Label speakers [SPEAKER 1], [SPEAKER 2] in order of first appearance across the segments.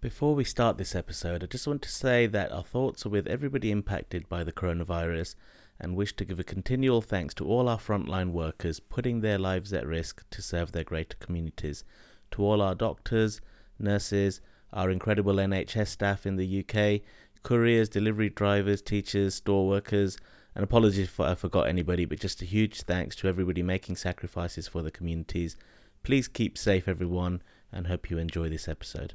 [SPEAKER 1] Before we start this episode, I just want to say that our thoughts are with everybody impacted by the coronavirus and wish to give a continual thanks to all our frontline workers putting their lives at risk to serve their greater communities, to all our doctors, nurses, our incredible NHS staff in the UK, couriers, delivery drivers, teachers, store workers, and apologies if I forgot anybody, but just a huge thanks to everybody making sacrifices for the communities. Please keep safe, everyone, and hope you enjoy this episode.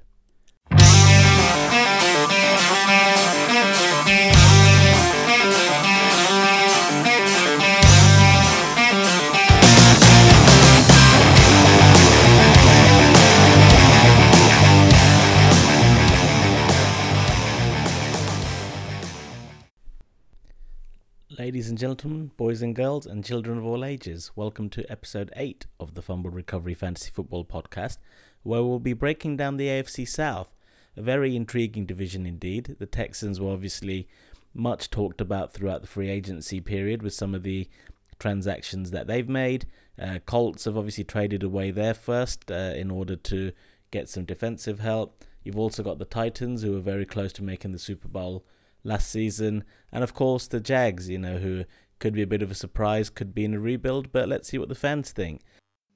[SPEAKER 1] Ladies and gentlemen, boys and girls, and children of all ages, welcome to episode 8 of the Fumble Recovery Fantasy Football Podcast, where we'll be breaking down the AFC South a very intriguing division indeed. The Texans were obviously much talked about throughout the free agency period with some of the transactions that they've made. Uh, Colts have obviously traded away their first uh, in order to get some defensive help. You've also got the Titans, who were very close to making the Super Bowl last season, and of course the Jags, you know, who could be a bit of a surprise, could be in a rebuild, but let's see what the fans think.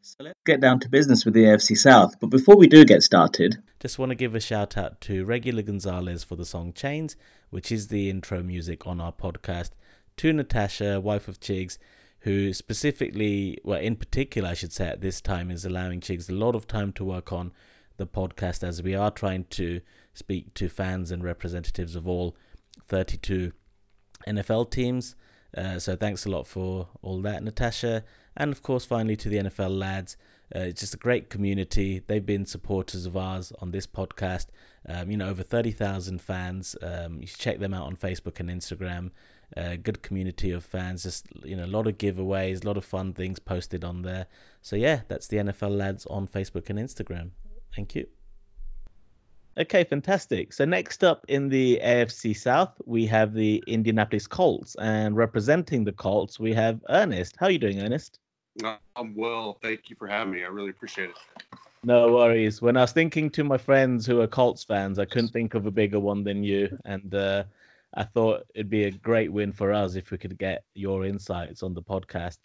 [SPEAKER 2] So let's get down to business with the AFC South. But before we do get started,
[SPEAKER 1] just want to give a shout out to Regular Gonzalez for the song Chains, which is the intro music on our podcast, to Natasha, wife of Chigs, who specifically, well, in particular, I should say, at this time is allowing Chigs a lot of time to work on the podcast as we are trying to speak to fans and representatives of all 32 NFL teams. Uh, so thanks a lot for all that, Natasha. And of course, finally, to the NFL lads. Uh, it's just a great community. They've been supporters of ours on this podcast. Um, you know, over 30,000 fans. Um, you should check them out on Facebook and Instagram. Uh, good community of fans. Just, you know, a lot of giveaways, a lot of fun things posted on there. So, yeah, that's the NFL lads on Facebook and Instagram. Thank you. Okay, fantastic. So next up in the AFC South, we have the Indianapolis Colts, and representing the Colts, we have Ernest. How are you doing, Ernest?
[SPEAKER 3] I'm well. Thank you for having me. I really appreciate it.
[SPEAKER 1] No worries. When I was thinking to my friends who are Colts fans, I couldn't think of a bigger one than you, and uh, I thought it'd be a great win for us if we could get your insights on the podcast.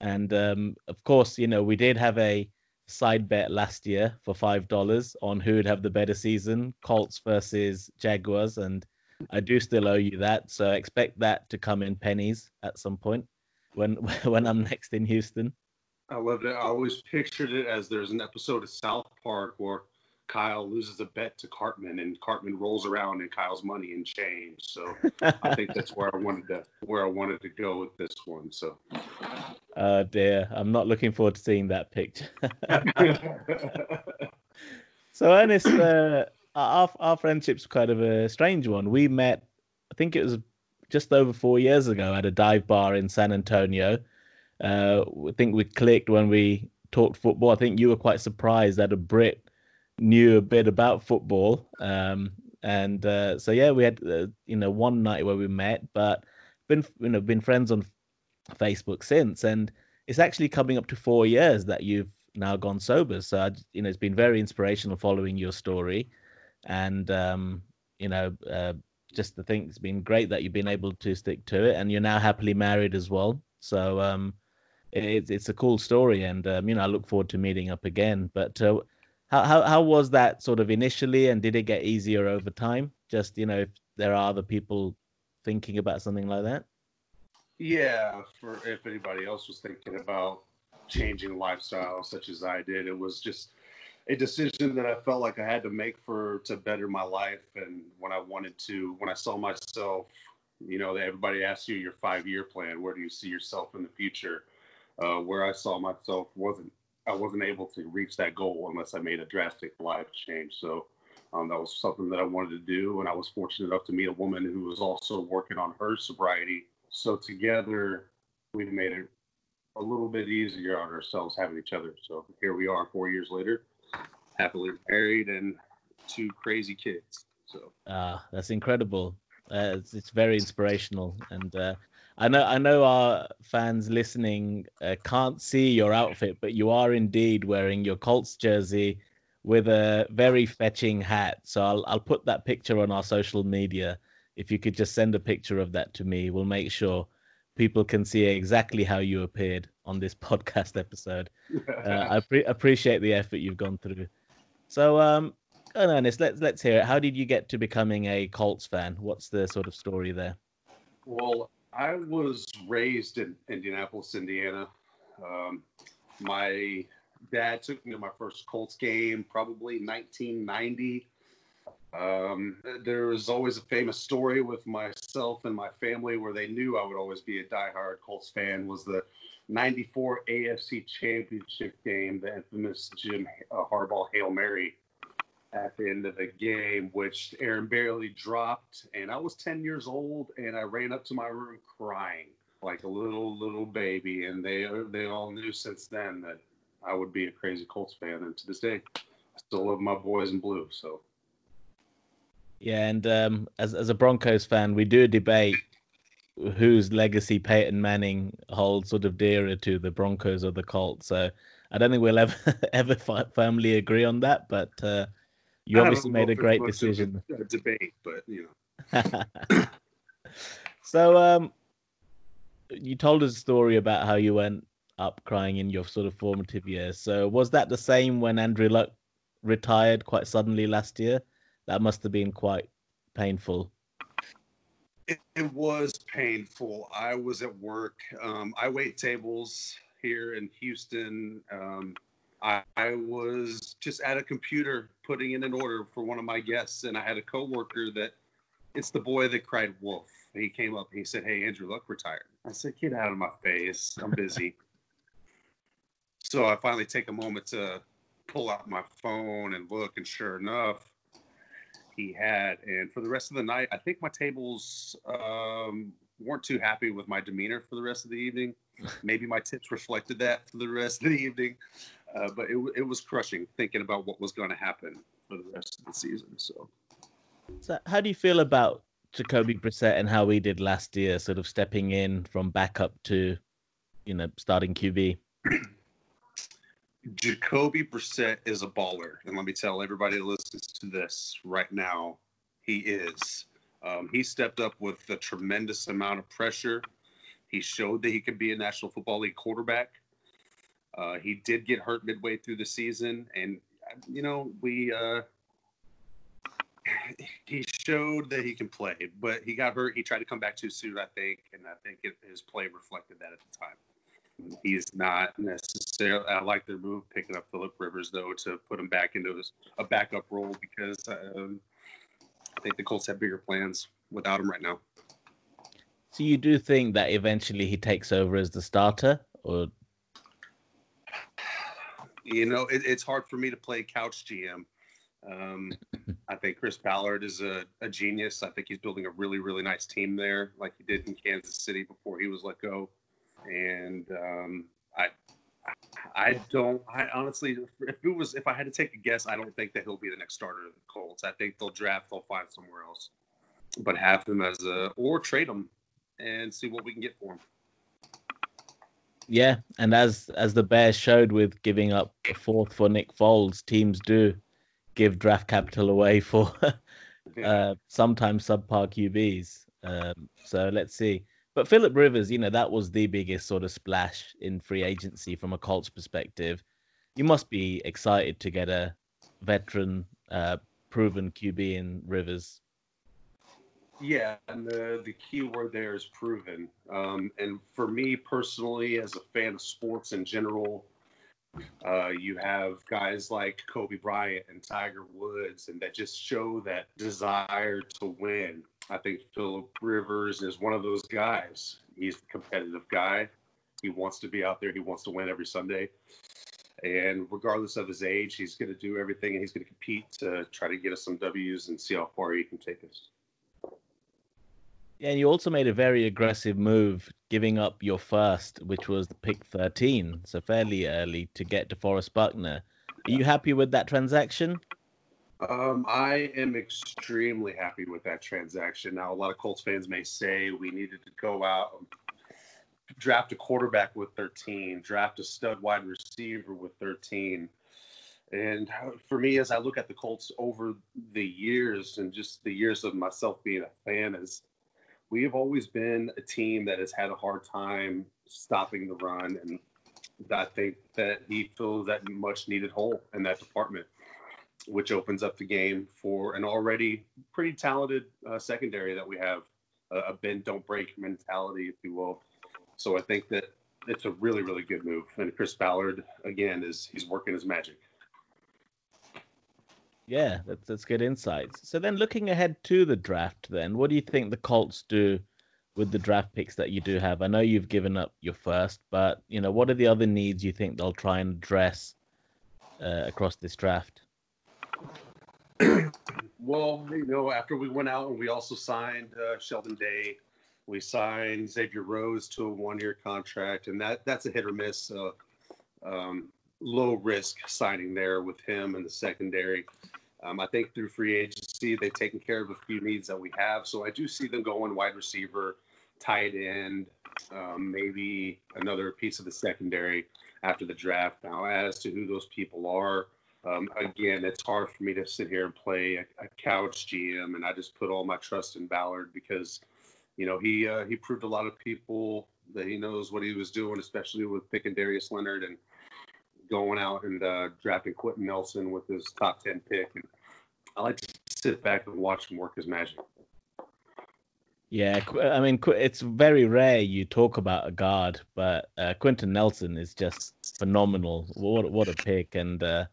[SPEAKER 1] And um, of course, you know, we did have a side bet last year for five dollars on who would have the better season, Colts versus Jaguars, and I do still owe you that. So expect that to come in pennies at some point when when I'm next in Houston.
[SPEAKER 3] I loved it. I always pictured it as there's an episode of South Park where Kyle loses a bet to Cartman and Cartman rolls around in Kyle's money and change. So I think that's where I wanted to where I wanted to go with this one. So
[SPEAKER 1] Oh dear. I'm not looking forward to seeing that picture. so Ernest, uh, our our friendship's kind of a strange one. We met I think it was just over four years ago at a dive bar in San Antonio. Uh, I think we clicked when we talked football. I think you were quite surprised that a Brit knew a bit about football. Um, and uh, so yeah, we had uh, you know one night where we met, but been you know been friends on Facebook since, and it's actually coming up to four years that you've now gone sober. So I, you know it's been very inspirational following your story, and um, you know uh, just the think it's been great that you've been able to stick to it, and you're now happily married as well. So um, it's it's a cool story, and um, you know I look forward to meeting up again. But uh, how, how how was that sort of initially, and did it get easier over time? Just you know, if there are other people thinking about something like that.
[SPEAKER 3] Yeah, for if anybody else was thinking about changing lifestyle such as I did, it was just a decision that I felt like I had to make for to better my life. And when I wanted to, when I saw myself, you know, everybody asks you your five year plan. Where do you see yourself in the future? Uh, where I saw myself wasn't I wasn't able to reach that goal unless I made a drastic life change. So um, that was something that I wanted to do, and I was fortunate enough to meet a woman who was also working on her sobriety. So together, we made it a little bit easier on ourselves having each other. So here we are, four years later, happily married and two crazy kids. So
[SPEAKER 1] ah, that's incredible. Uh, it's, it's very inspirational, and uh, I know I know our fans listening uh, can't see your outfit, but you are indeed wearing your Colts jersey with a very fetching hat. So I'll I'll put that picture on our social media. If you could just send a picture of that to me, we'll make sure people can see exactly how you appeared on this podcast episode. Uh, I pre- appreciate the effort you've gone through. So, um, Ernest, let's let's hear it. How did you get to becoming a Colts fan? What's the sort of story there?
[SPEAKER 3] Well, I was raised in Indianapolis, Indiana. Um, my dad took me to my first Colts game, probably 1990. Um, there was always a famous story with myself and my family where they knew I would always be a diehard Colts fan. Was the '94 AFC Championship game, the infamous Jim uh, Harbaugh Hail Mary at the end of the game, which Aaron Bailey dropped, and I was 10 years old, and I ran up to my room crying like a little little baby, and they they all knew since then that I would be a crazy Colts fan, and to this day, I still love my boys in blue. So.
[SPEAKER 1] Yeah, and um, as as a Broncos fan, we do a debate whose legacy Peyton Manning holds sort of dearer to the Broncos or the Colts. So I don't think we'll ever ever firmly agree on that. But uh, you obviously made a great decision.
[SPEAKER 3] A, debate, but you know.
[SPEAKER 1] so um, you told us a story about how you went up crying in your sort of formative years. So was that the same when Andrew Luck retired quite suddenly last year? That must have been quite painful.
[SPEAKER 3] It, it was painful. I was at work. Um, I wait tables here in Houston. Um, I, I, was just at a computer putting in an order for one of my guests, and I had a coworker that it's the boy that cried wolf. He came up and he said, "Hey, Andrew Luck retired." I said, "Get out of my face! I'm busy." So I finally take a moment to pull out my phone and look, and sure enough, he had. And for the rest of the night, I think my tables um, weren't too happy with my demeanor for the rest of the evening. Maybe my tips reflected that for the rest of the evening, uh, but it, it was crushing thinking about what was going to happen for the rest of the season. So,
[SPEAKER 1] so how do you feel about Jacoby Brissett and how he did last year, sort of stepping in from backup to, you know, starting QB?
[SPEAKER 3] Jacoby Brissett is a baller, and let me tell everybody that listens to this right now, he is. Um, he stepped up with a tremendous amount of pressure. He showed that he could be a National Football League quarterback. Uh, he did get hurt midway through the season, and you know we uh, he showed that he can play, but he got hurt. He tried to come back too soon, I think, and I think it, his play reflected that at the time. He's not necessarily. I like their move picking up Philip Rivers though to put him back into his, a backup role because um, I think the Colts have bigger plans without him right now.
[SPEAKER 1] So you do think that eventually he takes over as the starter, or
[SPEAKER 3] you know, it, it's hard for me to play couch GM. Um, I think Chris Ballard is a, a, genius. I think he's building a really, really nice team there, like he did in Kansas City before he was let go and um, I I don't. I honestly, if it was, if I had to take a guess, I don't think that he'll be the next starter of the Colts. I think they'll draft, they'll find somewhere else, but have him as a or trade him and see what we can get for him.
[SPEAKER 1] Yeah, and as as the Bears showed with giving up a fourth for Nick Foles, teams do give draft capital away for uh, sometimes subpar QBs. Um, so let's see. But Philip Rivers, you know, that was the biggest sort of splash in free agency from a Colts perspective. You must be excited to get a veteran, uh, proven QB in Rivers.
[SPEAKER 3] Yeah, and the the key word there is proven. Um, and for me personally, as a fan of sports in general, uh, you have guys like Kobe Bryant and Tiger Woods, and that just show that desire to win. I think Philip Rivers is one of those guys. He's a competitive guy. He wants to be out there. He wants to win every Sunday. And regardless of his age, he's going to do everything and he's going to compete to try to get us some W's and see how far he can take us.
[SPEAKER 1] Yeah, and you also made a very aggressive move, giving up your first, which was the pick 13, so fairly early to get to DeForest Buckner. Are you happy with that transaction?
[SPEAKER 3] Um, I am extremely happy with that transaction. Now, a lot of Colts fans may say we needed to go out, draft a quarterback with 13, draft a stud wide receiver with 13. And for me, as I look at the Colts over the years and just the years of myself being a fan, is we have always been a team that has had a hard time stopping the run. And I think that he fills that much needed hole in that department, which opens up the game for an already pretty talented uh, secondary that we have a bend don't break mentality, if you will. So I think that it's a really, really good move. And Chris Ballard, again, is he's working his magic.
[SPEAKER 1] Yeah, that's that's good insights. So then looking ahead to the draft then, what do you think the Colts do with the draft picks that you do have? I know you've given up your first, but you know, what are the other needs you think they'll try and address uh, across this draft?
[SPEAKER 3] well, you know, after we went out and we also signed uh, Sheldon Day, we signed Xavier Rhodes to a one-year contract, and that that's a hit or miss. Uh, um, low risk signing there with him in the secondary. Um, I think through free agency, they've taken care of a few needs that we have. So I do see them going wide receiver, tight end, um, maybe another piece of the secondary after the draft. Now, as to who those people are, um, again, it's hard for me to sit here and play a, a, couch GM, and I just put all my trust in Ballard because, you know, he uh, he proved a lot of people that he knows what he was doing, especially with picking Darius Leonard and going out and uh, drafting Quenton Nelson with his top 10 pick. And I like to sit back and watch him work his magic.
[SPEAKER 1] Yeah, I mean, it's very rare you talk about a guard, but uh, Quenton Nelson is just phenomenal. What what a pick! And uh,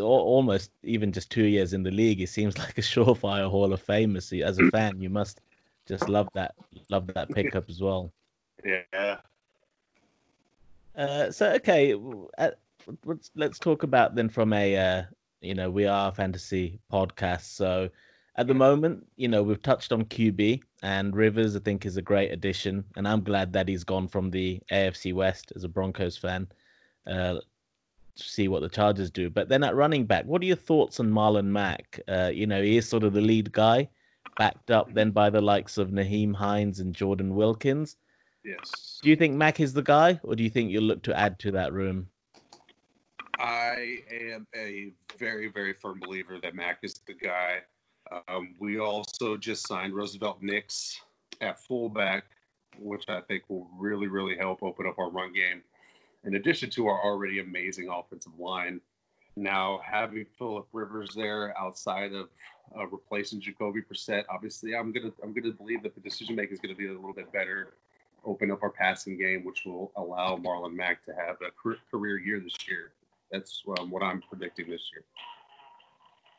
[SPEAKER 1] almost even just two years in the league, he seems like a surefire Hall of Famer. So as a fan, you must just love that love that pickup as well.
[SPEAKER 3] Yeah,
[SPEAKER 1] uh, so okay, uh, let's let's talk about then from a uh, you know we are a fantasy podcast. So at the moment, you know we've touched on QB and Rivers. I think is a great addition, and I'm glad that he's gone from the AFC West as a Broncos fan. To see what the Chargers do, but then at running back, what are your thoughts on Marlon Mack? Uh, you know he is sort of the lead guy, backed up then by the likes of Nyheim Hines and Jordan Wilkins.
[SPEAKER 3] Yes.
[SPEAKER 1] Do you think Mack is the guy, or do you think you'll look to add to that room?
[SPEAKER 3] I am a very, very firm believer that Mack is the guy. Um, we also just signed Roosevelt Nix at fullback, which I think will really, really help open up our run game. In addition to our already amazing offensive line, now having Philip Rivers there outside of uh, replacing Jacoby Brissett, obviously, I'm gonna I'm gonna believe that the decision making is gonna be a little bit better open up our passing game, which will allow Marlon Mack to have a career year this year. That's um, what I'm predicting this year.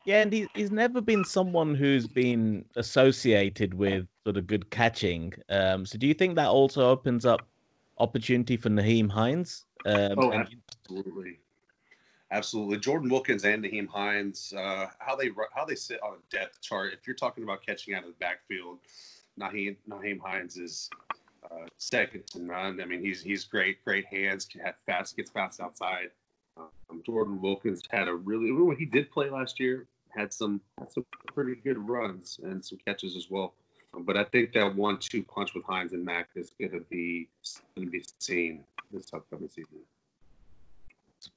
[SPEAKER 1] Yeah, and he, he's never been someone who's been associated with sort of good catching. Um, so do you think that also opens up opportunity for Nyheim Hines?
[SPEAKER 3] Um, oh, absolutely. Absolutely, Jordan Wilkins and Nyheim Hines, uh, how they how they sit on a depth chart. If you're talking about catching out of the backfield, Nyheim Nyheim Hines is uh, second to none. I mean, he's he's great, great hands, can have fast, gets fast outside. Um, Jordan Wilkins had a really when he did play last year, had some had some pretty good runs and some catches as well. But I think that one-two punch with Hines and Mack is going to be going to be seen this upcoming season.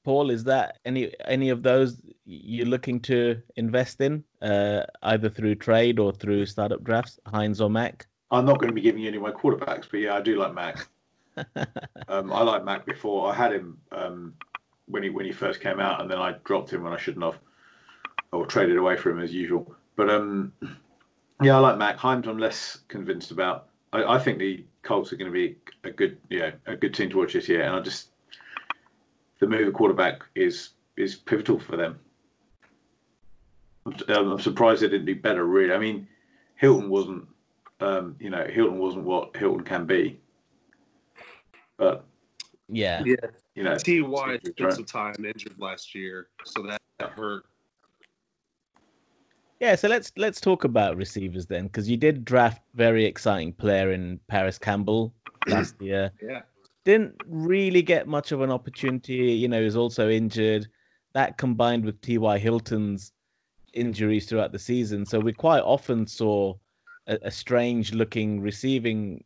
[SPEAKER 1] Paul, is that any any of those you're looking to invest in, uh, either through trade or through startup drafts, Hines or Mack?
[SPEAKER 4] I'm not going to be giving you any of my quarterbacks, but yeah, I do like Mack. um, I liked Mack before. I had him um, when he when he first came out, and then I dropped him when I shouldn't have, or traded away for him as usual. But um, yeah, I like Mack. Hines, I'm less convinced about. I, I think the Colts are going to be a good, yeah, a good team to watch this year, and I just the move of quarterback is is pivotal for them. I'm, I'm surprised they didn't do better. Really, I mean, Hilton wasn't um, you know, Hilton wasn't what Hilton can be. But
[SPEAKER 1] yeah,
[SPEAKER 3] yeah, you know, Ty took right? some time injured last year, so that, that hurt.
[SPEAKER 1] Yeah, so let's let's talk about receivers then, because you did draft very exciting player in Parris Campbell last year.
[SPEAKER 3] Yeah,
[SPEAKER 1] didn't really get much of an opportunity. You know, he was also injured. That combined with T.Y. Hilton's injuries throughout the season, so we quite often saw a, a strange looking receiving,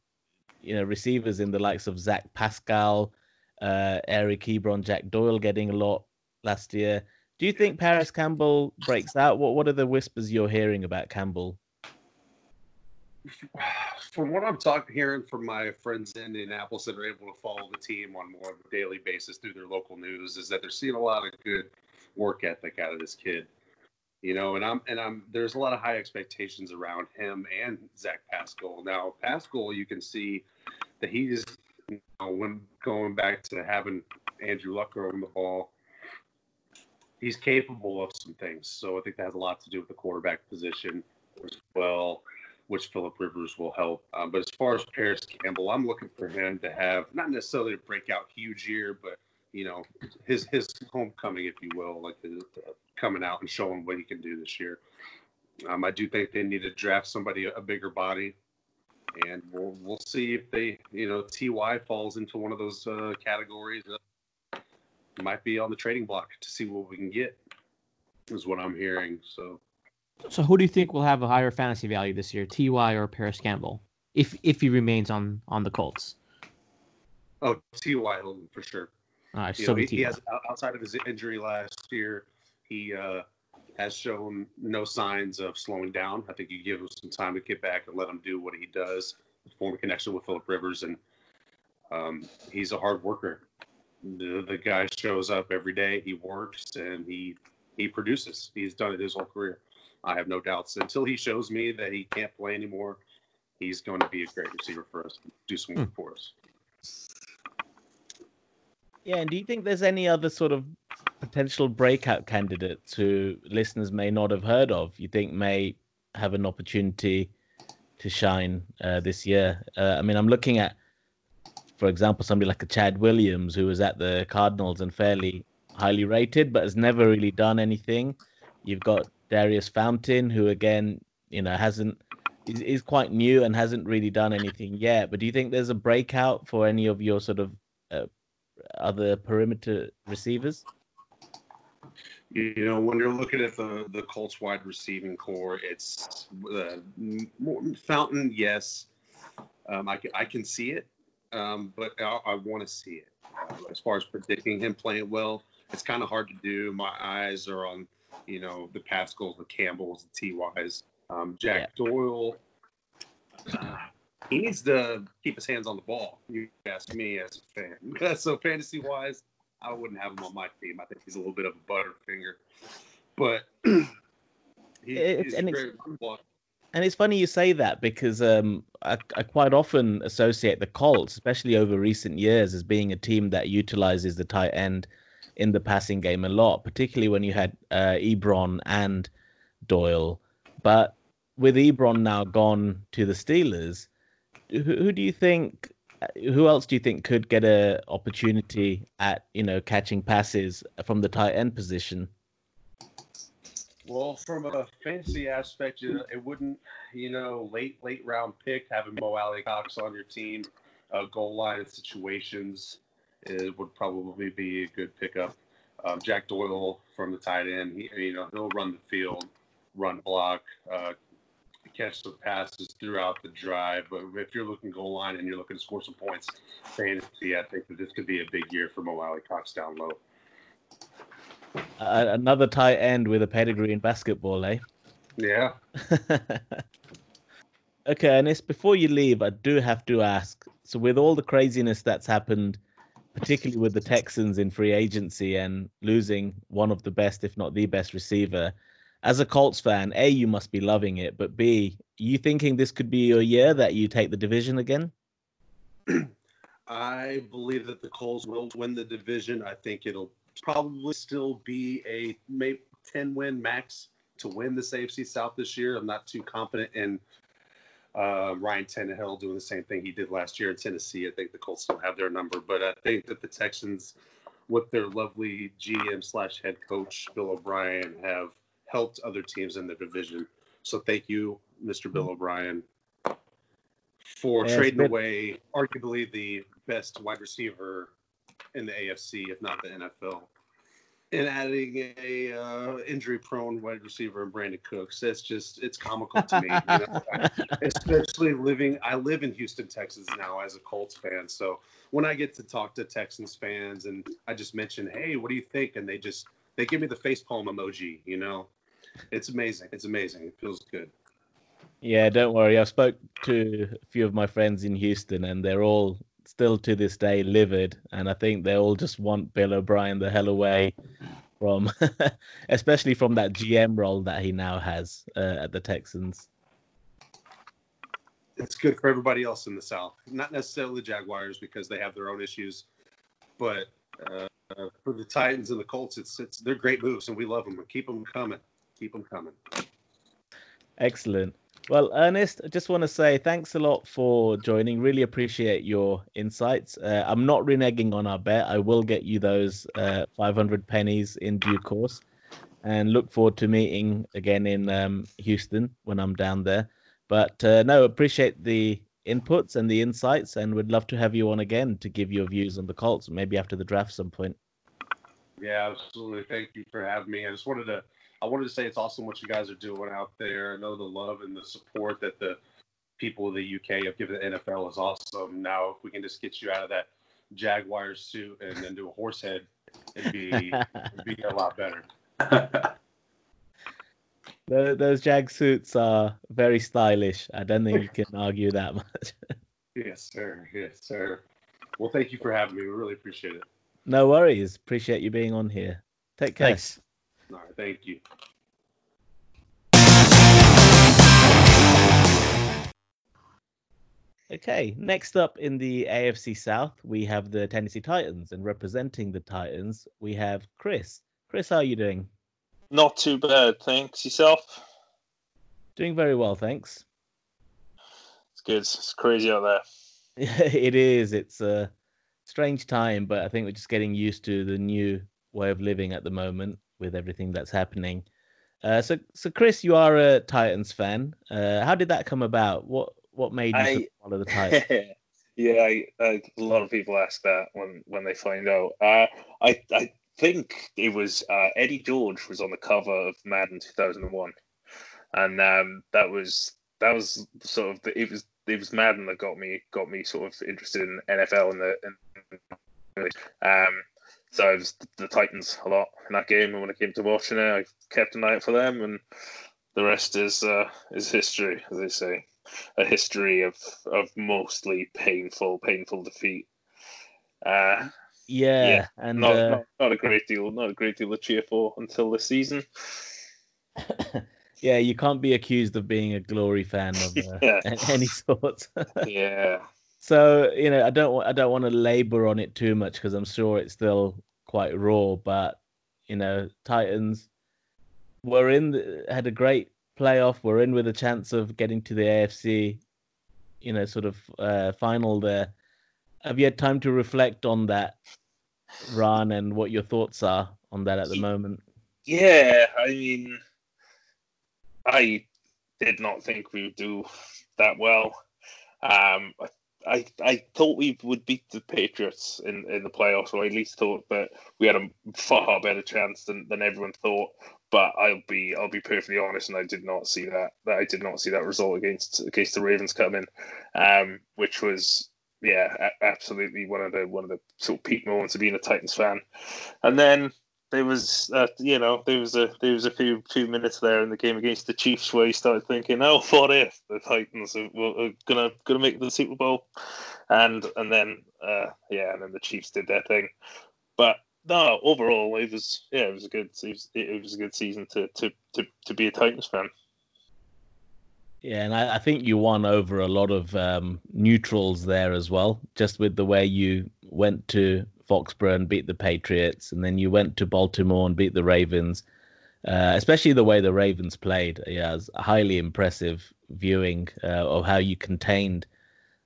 [SPEAKER 1] you know, receivers in the likes of Zach Pascal, uh, Eric Ebron, Jack Doyle getting a lot last year. Do you think Parris Campbell breaks out? What What are the whispers you're hearing about Campbell?
[SPEAKER 3] From what I'm talking, hearing from my friends in Indianapolis that are able to follow the team on more of a daily basis through their local news, is that they're seeing a lot of good work ethic out of this kid. You know, and I'm and I'm there's a lot of high expectations around him and Zach Pascal. Now, Pascal, you can see that he's you know, when going back to having Andrew Luck on the ball, he's capable of some things. So I think that has a lot to do with the quarterback position as well, which Philip Rivers will help. Um, but as far as Parris Campbell, I'm looking for him to have not necessarily a breakout huge year, but you know his his homecoming, if you will, like coming out and showing what he can do this year. Um, I do think they need to draft somebody a bigger body, and we'll we'll see if they you know Ty falls into one of those uh, categories. Uh, might be on the trading block to see what we can get. Is what I'm hearing. So.
[SPEAKER 5] So who do you think will have a higher fantasy value this year, Ty or Parris Campbell, if if he remains on on the Colts?
[SPEAKER 3] Oh, Ty for sure.
[SPEAKER 5] Right,
[SPEAKER 3] so know, he, he has outside of his injury last year, he uh, has shown no signs of slowing down. I think you give him some time to get back and let him do what he does, form a connection with Philip Rivers, and um, he's a hard worker. The, the guy shows up every day. He works and he he produces. He's done it his whole career. I have no doubts. Until he shows me that he can't play anymore, he's going to be a great receiver for us. Do some work hmm. for us.
[SPEAKER 1] Yeah, and do you think there's any other sort of potential breakout candidates who listeners may not have heard of? You think may have an opportunity to shine uh, this year? Uh, I mean, I'm looking at, for example, somebody like a Chad Williams who was at the Cardinals and fairly highly rated, but has never really done anything. You've got Daurice Fountain, who again, you know, hasn't is, is quite new and hasn't really done anything yet. But do you think there's a breakout for any of your sort of uh, other perimeter receivers?
[SPEAKER 3] You know, when you're looking at the the Colts wide receiving core, it's uh, Fountain. Yes, um, I I can see it, um, but I, I want to see it. Uh, as far as predicting him playing well, it's kind of hard to do. My eyes are on, you know, the Pascals, the Campbells, the Tys. Um, Jack yeah. Doyle. Uh, he needs to keep his hands on the ball. You ask me as a fan. so fantasy wise, I wouldn't have him on my team. I think he's a little bit of a butterfinger, but
[SPEAKER 1] he, it's, and, it's, and it's funny you say that because um, I, I quite often associate the Colts, especially over recent years, as being a team that utilizes the tight end in the passing game a lot, particularly when you had uh, Ebron and Doyle. But with Ebron now gone to the Steelers, who, who do you think? Who else do you think could get a opportunity at you know catching passes from the tight end position?
[SPEAKER 3] Well, from a fantasy aspect, it wouldn't, you know, late late round pick having Mo Alie-Cox on your team, uh, goal line situations, it would probably be a good pickup. Um, Jack Doyle from the tight end, he, you know, he'll run the field, run block, uh, catch the passes throughout the drive. But if you're looking goal line and you're looking to score some points, fantasy, I think that this could be a big year for Mo Alie-Cox down low.
[SPEAKER 1] Uh, another tight end with a pedigree in basketball, eh?
[SPEAKER 3] Yeah.
[SPEAKER 1] okay, and it's before you leave, I do have to ask. So, with all the craziness that's happened, particularly with the Texans in free agency and losing one of the best, if not the best receiver, as a Colts fan, A, you must be loving it, but B, you thinking this could be your year that you take the division again?
[SPEAKER 3] I believe that the Colts will win the division. I think it'll probably still be a maybe 10 win max to win the AFC South this year. I'm not too confident in uh, Ryan Tannehill doing the same thing he did last year in Tennessee. I think the Colts still have their number, but I think that the Texans, with their lovely GM slash head coach Bill O'Brien, have helped other teams in the division. So thank you, Mr. Bill. O'Brien, for yeah, trading away arguably the best wide receiver in the AFC, if not the NFL, and adding a uh, injury-prone wide receiver in Brandin Cooks. It's just it's comical to me, you know? especially living. I live in Houston, Texas now as a Colts fan, so when I get to talk to Texans fans and I just mention, hey, what do you think, and they just they give me the face palm emoji. You know, it's amazing. It's amazing. It feels good.
[SPEAKER 1] Yeah, don't worry. I've spoke to a few of my friends in Houston, and they're all still to this day livid, and I think they all just want Bill O'Brien the hell away from, especially from that GM role that he now has uh, at the Texans.
[SPEAKER 3] It's good for everybody else in the South, not necessarily the Jaguars because they have their own issues, but uh, for the Titans and the Colts, it's it's they're great moves, and we love them. Keep them coming. Keep them coming.
[SPEAKER 1] Excellent. Well, Ernest, I just want to say thanks a lot for joining. Really appreciate your insights. Uh, I'm not reneging on our bet. I will get you those uh, 500 pennies in due course and look forward to meeting again in um, Houston when I'm down there. But uh, no, appreciate the inputs and the insights and would love to have you on again to give your views on the Colts, maybe after the draft some point.
[SPEAKER 3] Yeah, absolutely. Thank you for having me. I just wanted to I wanted to say it's awesome what you guys are doing out there. I know the love and the support that the people of the UK have given the NFL is awesome. Now, if we can just get you out of that Jaguar suit and then do a horse head, it'd be, it'd be a lot better.
[SPEAKER 1] those Jag suits are very stylish. I don't think you can argue that much.
[SPEAKER 3] yes, sir. Yes, sir. Well, thank you for having me. We really appreciate it.
[SPEAKER 1] No worries. Appreciate you being on here. Take care.
[SPEAKER 5] Thanks.
[SPEAKER 3] All right, thank you.
[SPEAKER 1] Okay, next up in the AFC South, we have the Tennessee Titans, and representing the Titans, we have Chris. Chris, how are you doing?
[SPEAKER 6] Not too bad, thanks. Yourself?
[SPEAKER 1] Doing very well, thanks.
[SPEAKER 6] It's good. It's crazy out there.
[SPEAKER 1] it is. It's a strange time, but I think we're just getting used to the new way of living at the moment with everything that's happening. Uh, so, so Chris, you are a Titans fan. Uh, how did that come about? What what made you
[SPEAKER 6] I,
[SPEAKER 1] follow the Titans?
[SPEAKER 6] yeah, I, I, a lot of people ask that when when they find out. Uh, I I think it was uh, Eddie George was on the cover of Madden 2001, and um, that was that was sort of the, it was it was Madden that got me got me sort of interested in NFL and the and, um so I was the Titans a lot in that game, and when it came to watching it, I kept an eye out for them, and the rest is uh, is history, as they say, a history of of mostly painful, painful defeat. Uh,
[SPEAKER 1] yeah, yeah, and
[SPEAKER 6] not,
[SPEAKER 1] uh...
[SPEAKER 6] not, not a great deal, not a great deal to cheer for until this season.
[SPEAKER 1] yeah, you can't be accused of being a glory fan of uh, yeah. any sort.
[SPEAKER 6] yeah,
[SPEAKER 1] so you know, I don't I don't want to labor on it too much because I'm sure it's still quite raw. But you know, Titans were in the, had a great playoff. We're in with a chance of getting to the AFC, you know, sort of uh, final there. Have you had time to reflect on that run and what your thoughts are on that at the moment?
[SPEAKER 6] Yeah, I mean, I did not think we would do that well. Um, I I I thought we would beat the Patriots in, in the playoffs, or at least thought that we had a far better chance than, than everyone thought. But I'll be I'll be perfectly honest, and I did not see that. That I did not see that result against against the Ravens coming, um, which was yeah, absolutely one of the one of the sort of peak moments of being a Titans fan. And then there was uh, you know there was a there was a few few minutes there in the game against the Chiefs where you started thinking, oh, what if the Titans are, are gonna gonna make the Super Bowl, and and then uh, yeah, and then the Chiefs did their thing, but no, overall it was yeah, it was a good it was, it was a good season to to to to be a Titans fan.
[SPEAKER 1] Yeah, and I, I think you won over a lot of um, neutrals there as well, just with the way you went to Foxborough and beat the Patriots, and then you went to Baltimore and beat the Ravens. Uh, especially the way the Ravens played, yeah, was highly impressive viewing uh, of how you contained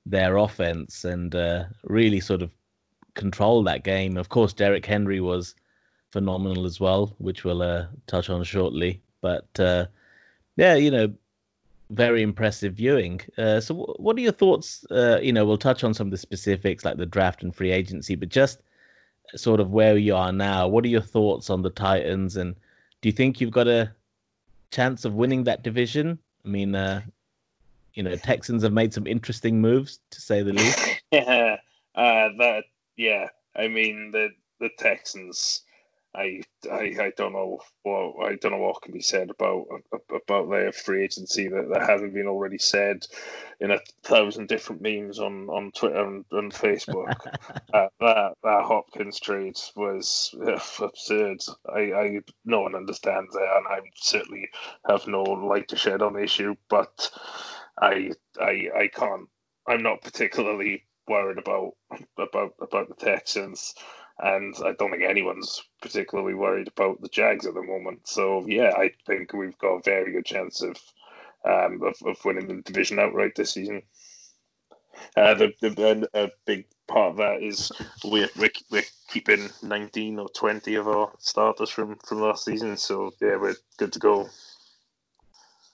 [SPEAKER 1] their offense and uh, really sort of controlled that game. Of course, Derrick Henry was phenomenal as well, which we'll uh, touch on shortly. But uh, yeah, you know, very impressive viewing. Uh, so, what are your thoughts? you know, we'll touch on some of the specifics like the draft and free agency, but just sort of where you are now, what are your thoughts on the Titans? And do you think you've got a chance of winning that division? I mean, uh, you know, Texans have made some interesting moves to say the least.
[SPEAKER 6] yeah, uh, that yeah. I mean, the the Texans. I, I I don't know what I don't know what can be said about about their free agency that, that hasn't been already said in a thousand different memes on, on Twitter and, and Facebook. uh, that that Hopkins trade was uh, absurd. I, I no one understands it, and I certainly have no light to shed on the issue. But I I I can't. I'm not particularly worried about about about the Texans and I don't think anyone's particularly worried about the Jags at the moment. So yeah, I think we've got a very good chance of um, of, of winning the division outright this season. Uh, the, the a big part of that is we're, we're, we're keeping 19 or 20 of our starters from, from last season. So yeah, we're good to go.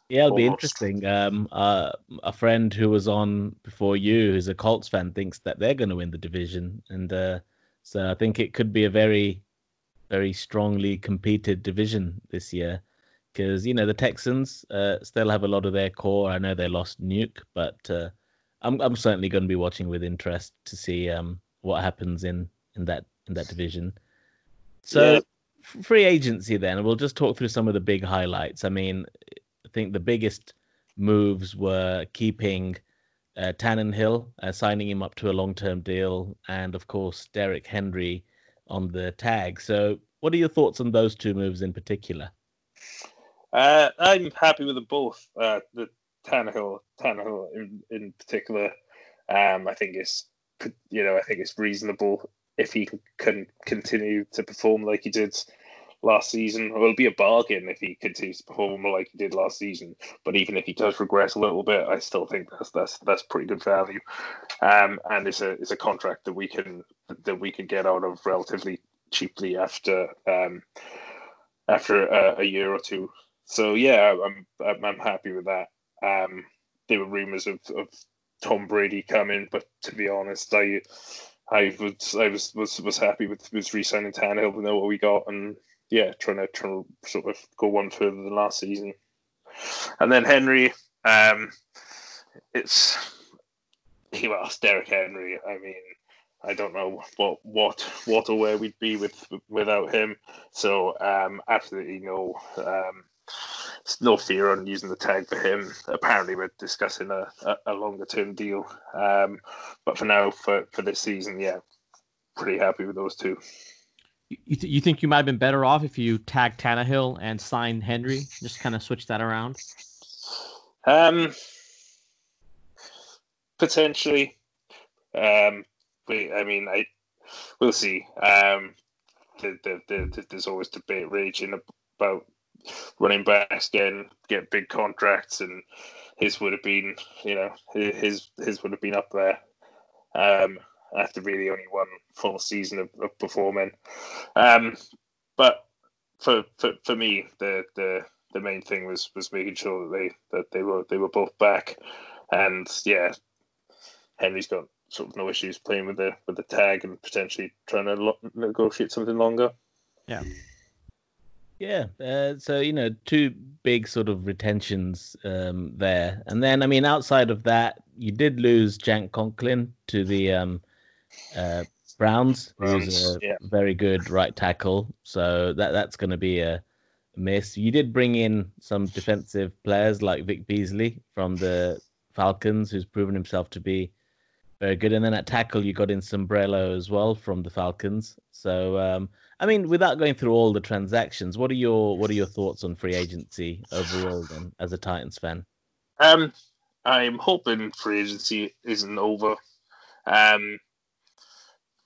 [SPEAKER 1] Yeah, it'll be interesting. Um, uh, a friend who was on before you, who's a Colts fan, thinks that they're going to win the division, and uh, so I think it could be a very, very strongly competed division this year because you know the Texans uh, still have a lot of their core. I know they lost Nuke, but uh, I'm I'm certainly going to be watching with interest to see um, what happens in in that in that division. So yeah. free agency then we'll just talk through some of the big highlights. I mean, I think the biggest moves were keeping uh, Tannehill, uh, signing him up to a long-term deal, and of course Derrick Henry on the tag. So, what are your thoughts on those two moves in particular?
[SPEAKER 6] Uh, I'm happy with them both. Uh, the Tannehill, Tannehill in, in particular, um, I think it's you know I think it's reasonable if he can continue to perform like he did last season. It will be a bargain if he continues to perform like he did last season. But even if he does regress a little bit, I still think that's that's that's pretty good value. Um, and it's a it's a contract that we can that we can get out of relatively cheaply after um, after a, a year or two. So yeah, I'm I'm, I'm happy with that. Um, there were rumors of, of Tom Brady coming, but to be honest, I I was I was was, was happy with with re-signing Tannehill. We know what we got, and yeah, trying to trying to sort of go one further than last season. And then Henry, um, it's he was Derrick Henry. I mean, I don't know what what what or where we'd be with without him. So um, absolutely no um, no fear on using the tag for him. Apparently, we're discussing a, a, a longer term deal. Um, but for now, for, for this season, yeah, pretty happy with those two.
[SPEAKER 5] You, th- you think you might have been better off if you tagged Tannehill and signed Henry? Just kind of switch that around.
[SPEAKER 6] Um, potentially. Um, we, I mean, I we'll see. Um, the, the, the, there's always debate raging about running backs getting get big contracts, and his would have been, you know, his his would have been up there. Um, after really only one full season of, of performing. Um, but for, for for me, the the the main thing was was making sure that they that they were they were both back, and yeah, Henry's got sort of no issues playing with the with the tag and potentially trying to lo- negotiate something longer.
[SPEAKER 5] Yeah.
[SPEAKER 1] Yeah, uh, so you know, two big sort of retentions um, there, and then I mean, outside of that, you did lose Jack Conklin to the um, uh, Browns, Browns, who's a yeah. very good right tackle. So that that's going to be a miss. You did bring in some defensive players like Vic Beasley from the Falcons, who's proven himself to be very good. And then at tackle, you got in Sombrello as well from the Falcons. So, um, I mean, without going through all the transactions, what are your what are your thoughts on free agency overall? Then, as a Titans fan,
[SPEAKER 6] um, I'm hoping free agency isn't over. Um,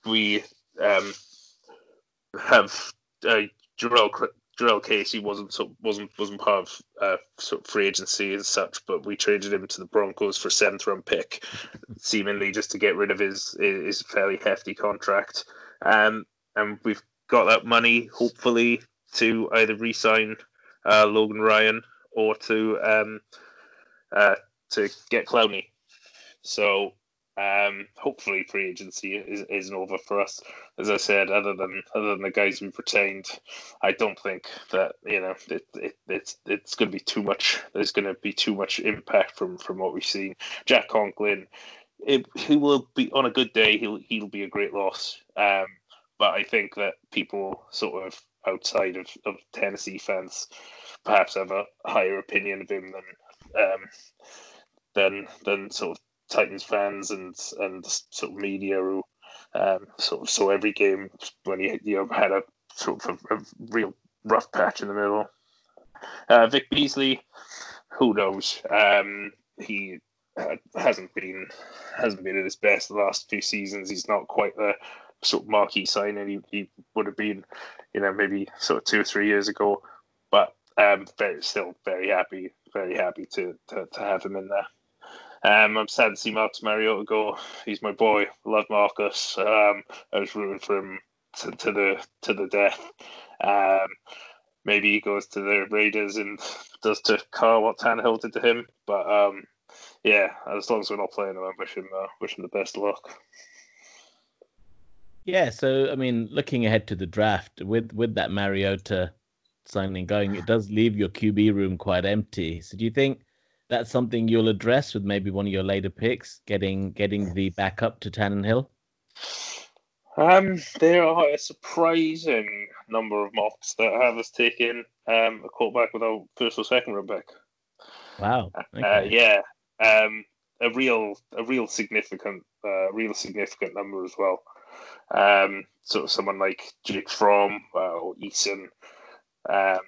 [SPEAKER 6] we um, have uh, Jurrell Jurrell Casey wasn't wasn't wasn't part of uh, sort of free agency and such, but we traded him to the Broncos for seventh round pick, seemingly just to get rid of his his fairly hefty contract. Um, and we've got that money hopefully to either re-sign uh, Logan Ryan or to um, uh, to get Clowney. So um, hopefully, free agency is, isn't over for us. As I said, other than other than the guys we've retained, I don't think that you know it, it it's it's going to be too much. There's going to be too much impact from from what we've seen. Jack Conklin, it, he will be on a good day. He'll he'll be a great loss. Um, but I think that people sort of outside of, of Tennessee fans perhaps have a higher opinion of him than um, than than sort of Titans fans and and sort of media who um, sort of saw every game when he you know had a sort of a, a real rough patch in the middle. Uh, Vic Beasley, who knows? Um, he uh, hasn't been hasn't been at his best the last few seasons. He's not quite the sort of marquee signing he, he would have been, you know, maybe sort of two or three years ago. But um, very still very happy, very happy to to, to have him in there. Um, I'm sad to see Marcus Mariota go. He's my boy. Love Marcus. Um, I was rooting for him to, to the to the death. Um, maybe he goes to the Raiders and does to Carr what Tannehill did to him. But um, yeah, as long as we're not playing him, I wish him uh, wish him the best luck.
[SPEAKER 1] Yeah, so I mean, looking ahead to the draft with with that Mariota signing going, it does leave your QB room quite empty. So do you think that's something you'll address with maybe one of your later picks, getting getting the backup to Tannehill?
[SPEAKER 6] Um, there are a surprising number of mocks that have us taking um, a quarterback without first or second round pick.
[SPEAKER 1] Wow.
[SPEAKER 6] Uh, okay. Uh, yeah. Um, a real, a real significant, uh, real significant number as well. Um, sort of someone like Jake Fromm uh, or Eason. Um,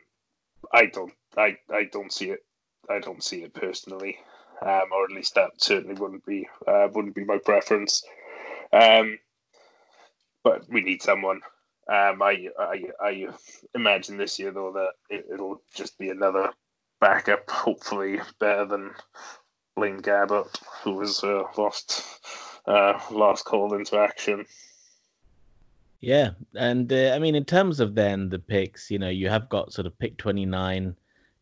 [SPEAKER 6] I don't, I, I don't see it. I don't see it personally, um, or at least that certainly wouldn't be, uh, wouldn't be my preference. Um, but we need someone. Um, I, I, I imagine this year though that it, will just be another backup, hopefully better than Blaine Gabbert, who was uh, lost uh, last called into action.
[SPEAKER 1] Yeah, and uh, I mean, in terms of then the picks, you know, you have got sort of pick twenty nine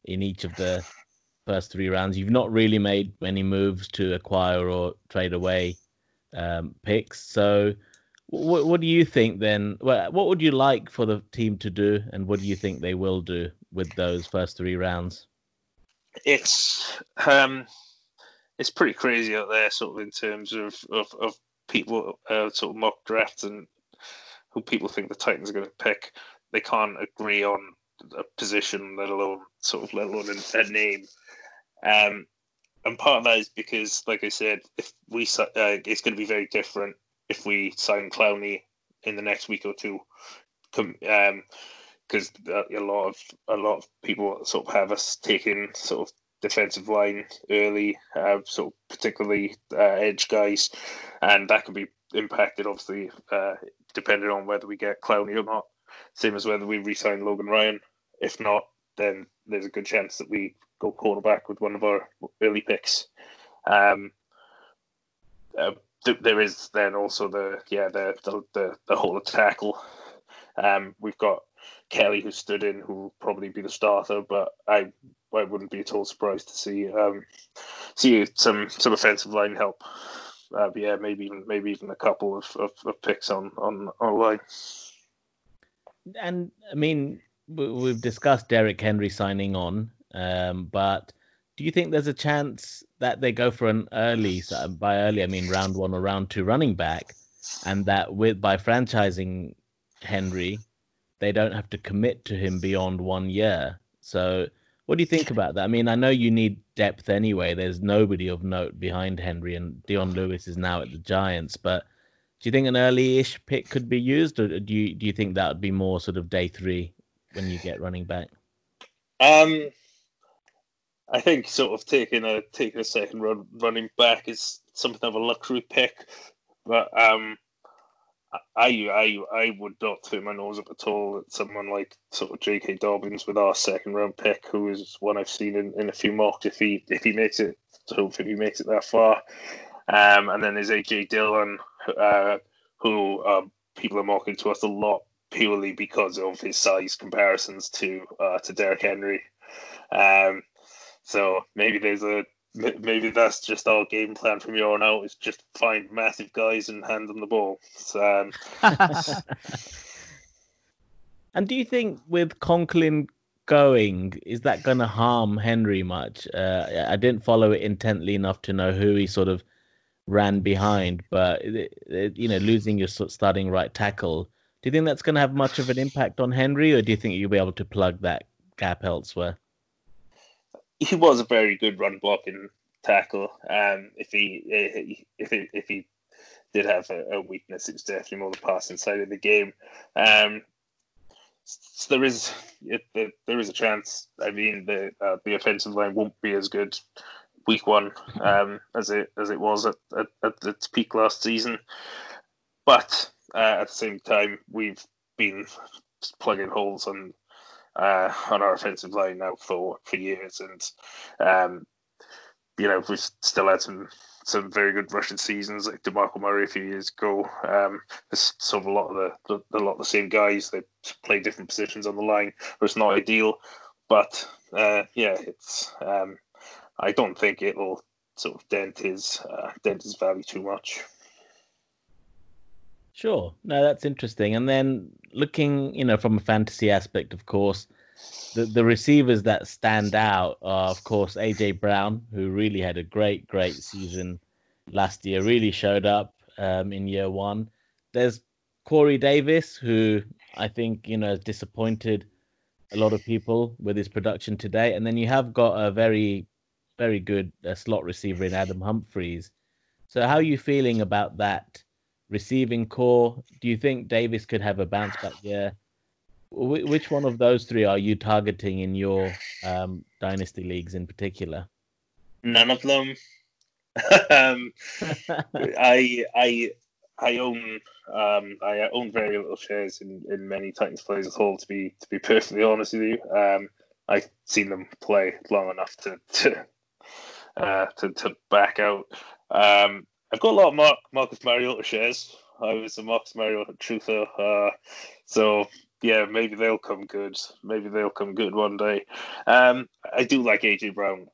[SPEAKER 1] in each of the first three rounds. You've not really made many moves to acquire or trade away um, picks, so what, what do you think then? What would you like for the team to do, and what do you think they will do with those first three rounds?
[SPEAKER 6] It's um, it's pretty crazy out there, sort of in terms of of, of people uh, sort of mock drafts and who people think the Titans are going to pick. They can't agree on a position, let alone sort of let alone a, a name. Um, and part of that is because, like I said, if we uh, it's going to be very different if we sign Clowney in the next week or two, um, because a lot of a lot of people sort of have us taking sort of defensive line early, uh, sort of particularly uh, edge guys, and that can be impacted obviously uh, depending on whether we get Clowney or not. Same as whether we re-sign Logan Ryan. If not, then there's a good chance that we go quarterback with one of our early picks. Um, uh, th- there is then also the yeah the the the, the whole tackle. Um, we've got Kelly who stood in, who will probably be the starter, but I I wouldn't be at all surprised to see um, see some some offensive line help. Uh, yeah, maybe even maybe even a couple of, of, of picks on on online.
[SPEAKER 1] And I mean, we've discussed Derrick Henry signing on, um, but do you think there's a chance that they go for an early, by early I mean round one or round two running back, and that with by franchising Henry, they don't have to commit to him beyond one year. So, what do you think about that? I mean, I know you need depth anyway. There's nobody of note behind Henry, and Dion Lewis is now at the Giants. But do you think an early-ish pick could be used, or do you do you think that would be more sort of day three when you get running back?
[SPEAKER 6] Um, I think sort of taking a taking a second run running back is something of a luxury pick, but um, I I I would not turn my nose up at all at someone like sort of J.K. Dobbins with our second round pick, who is one I've seen in, in a few mocks. If he if he makes it, hopefully he makes it that far. Um, and then there's AJ Dillon, uh, who um, people are mocking to us a lot purely because of his size comparisons to uh, to Derrick Henry. Um, so maybe there's a maybe that's just our game plan from here on out is just find massive guys and hand them the ball. So, um...
[SPEAKER 1] and do you think with Conklin going, is that going to harm Henry much? Uh, I didn't follow it intently enough to know who he sort of ran behind, but it, it, you know, losing your starting right tackle Do you think that's going to have much of an impact on Henry, or do you think you'll be able to plug that gap elsewhere?
[SPEAKER 6] He was a very good run blocking tackle. Um, if he if he, if he did have a, a weakness, it's definitely more the passing side of the game. Um, so there is there is a chance. I mean, the uh, the offensive line won't be as good week one um, as it as it was at, at, at its peak last season, but uh, at the same time, we've been plugging holes on uh, on our offensive line now for for years, and um, you know we've still had some some very good Russian seasons, like Demarco Murray a few years ago. Um, there's sort of a lot of the, the a lot of the same guys. They play different positions on the line, but it's not ideal. But uh, yeah, it's um, I don't think it'll sort of dent his uh, dent his value too much.
[SPEAKER 1] Sure, no, that's interesting. And then looking, you know, from a fantasy aspect, of course, the the receivers that stand out are, of course, AJ Brown, who really had a great, great season last year, really showed up um, in year one. There's Corey Davis, who I think you know has disappointed a lot of people with his production today, and then you have got a very, very good uh, slot receiver in Adam Humphries. So, how are you feeling about that receiving corps? Do you think Davis could have a bounce back year? which one of those three are you targeting in your um, dynasty leagues in particular?
[SPEAKER 6] None of them. um, I I I own um, I own very little shares in, in many Titans players at all. To be to be perfectly honest with you, um, I've seen them play long enough to to uh, to, to back out. Um, I've got a lot of Mark, Marcus Mariota shares. I was a Marcus Mariota truther, uh, so yeah, maybe they'll come good. Maybe they'll come good one day. Um, I do like AJ Brown,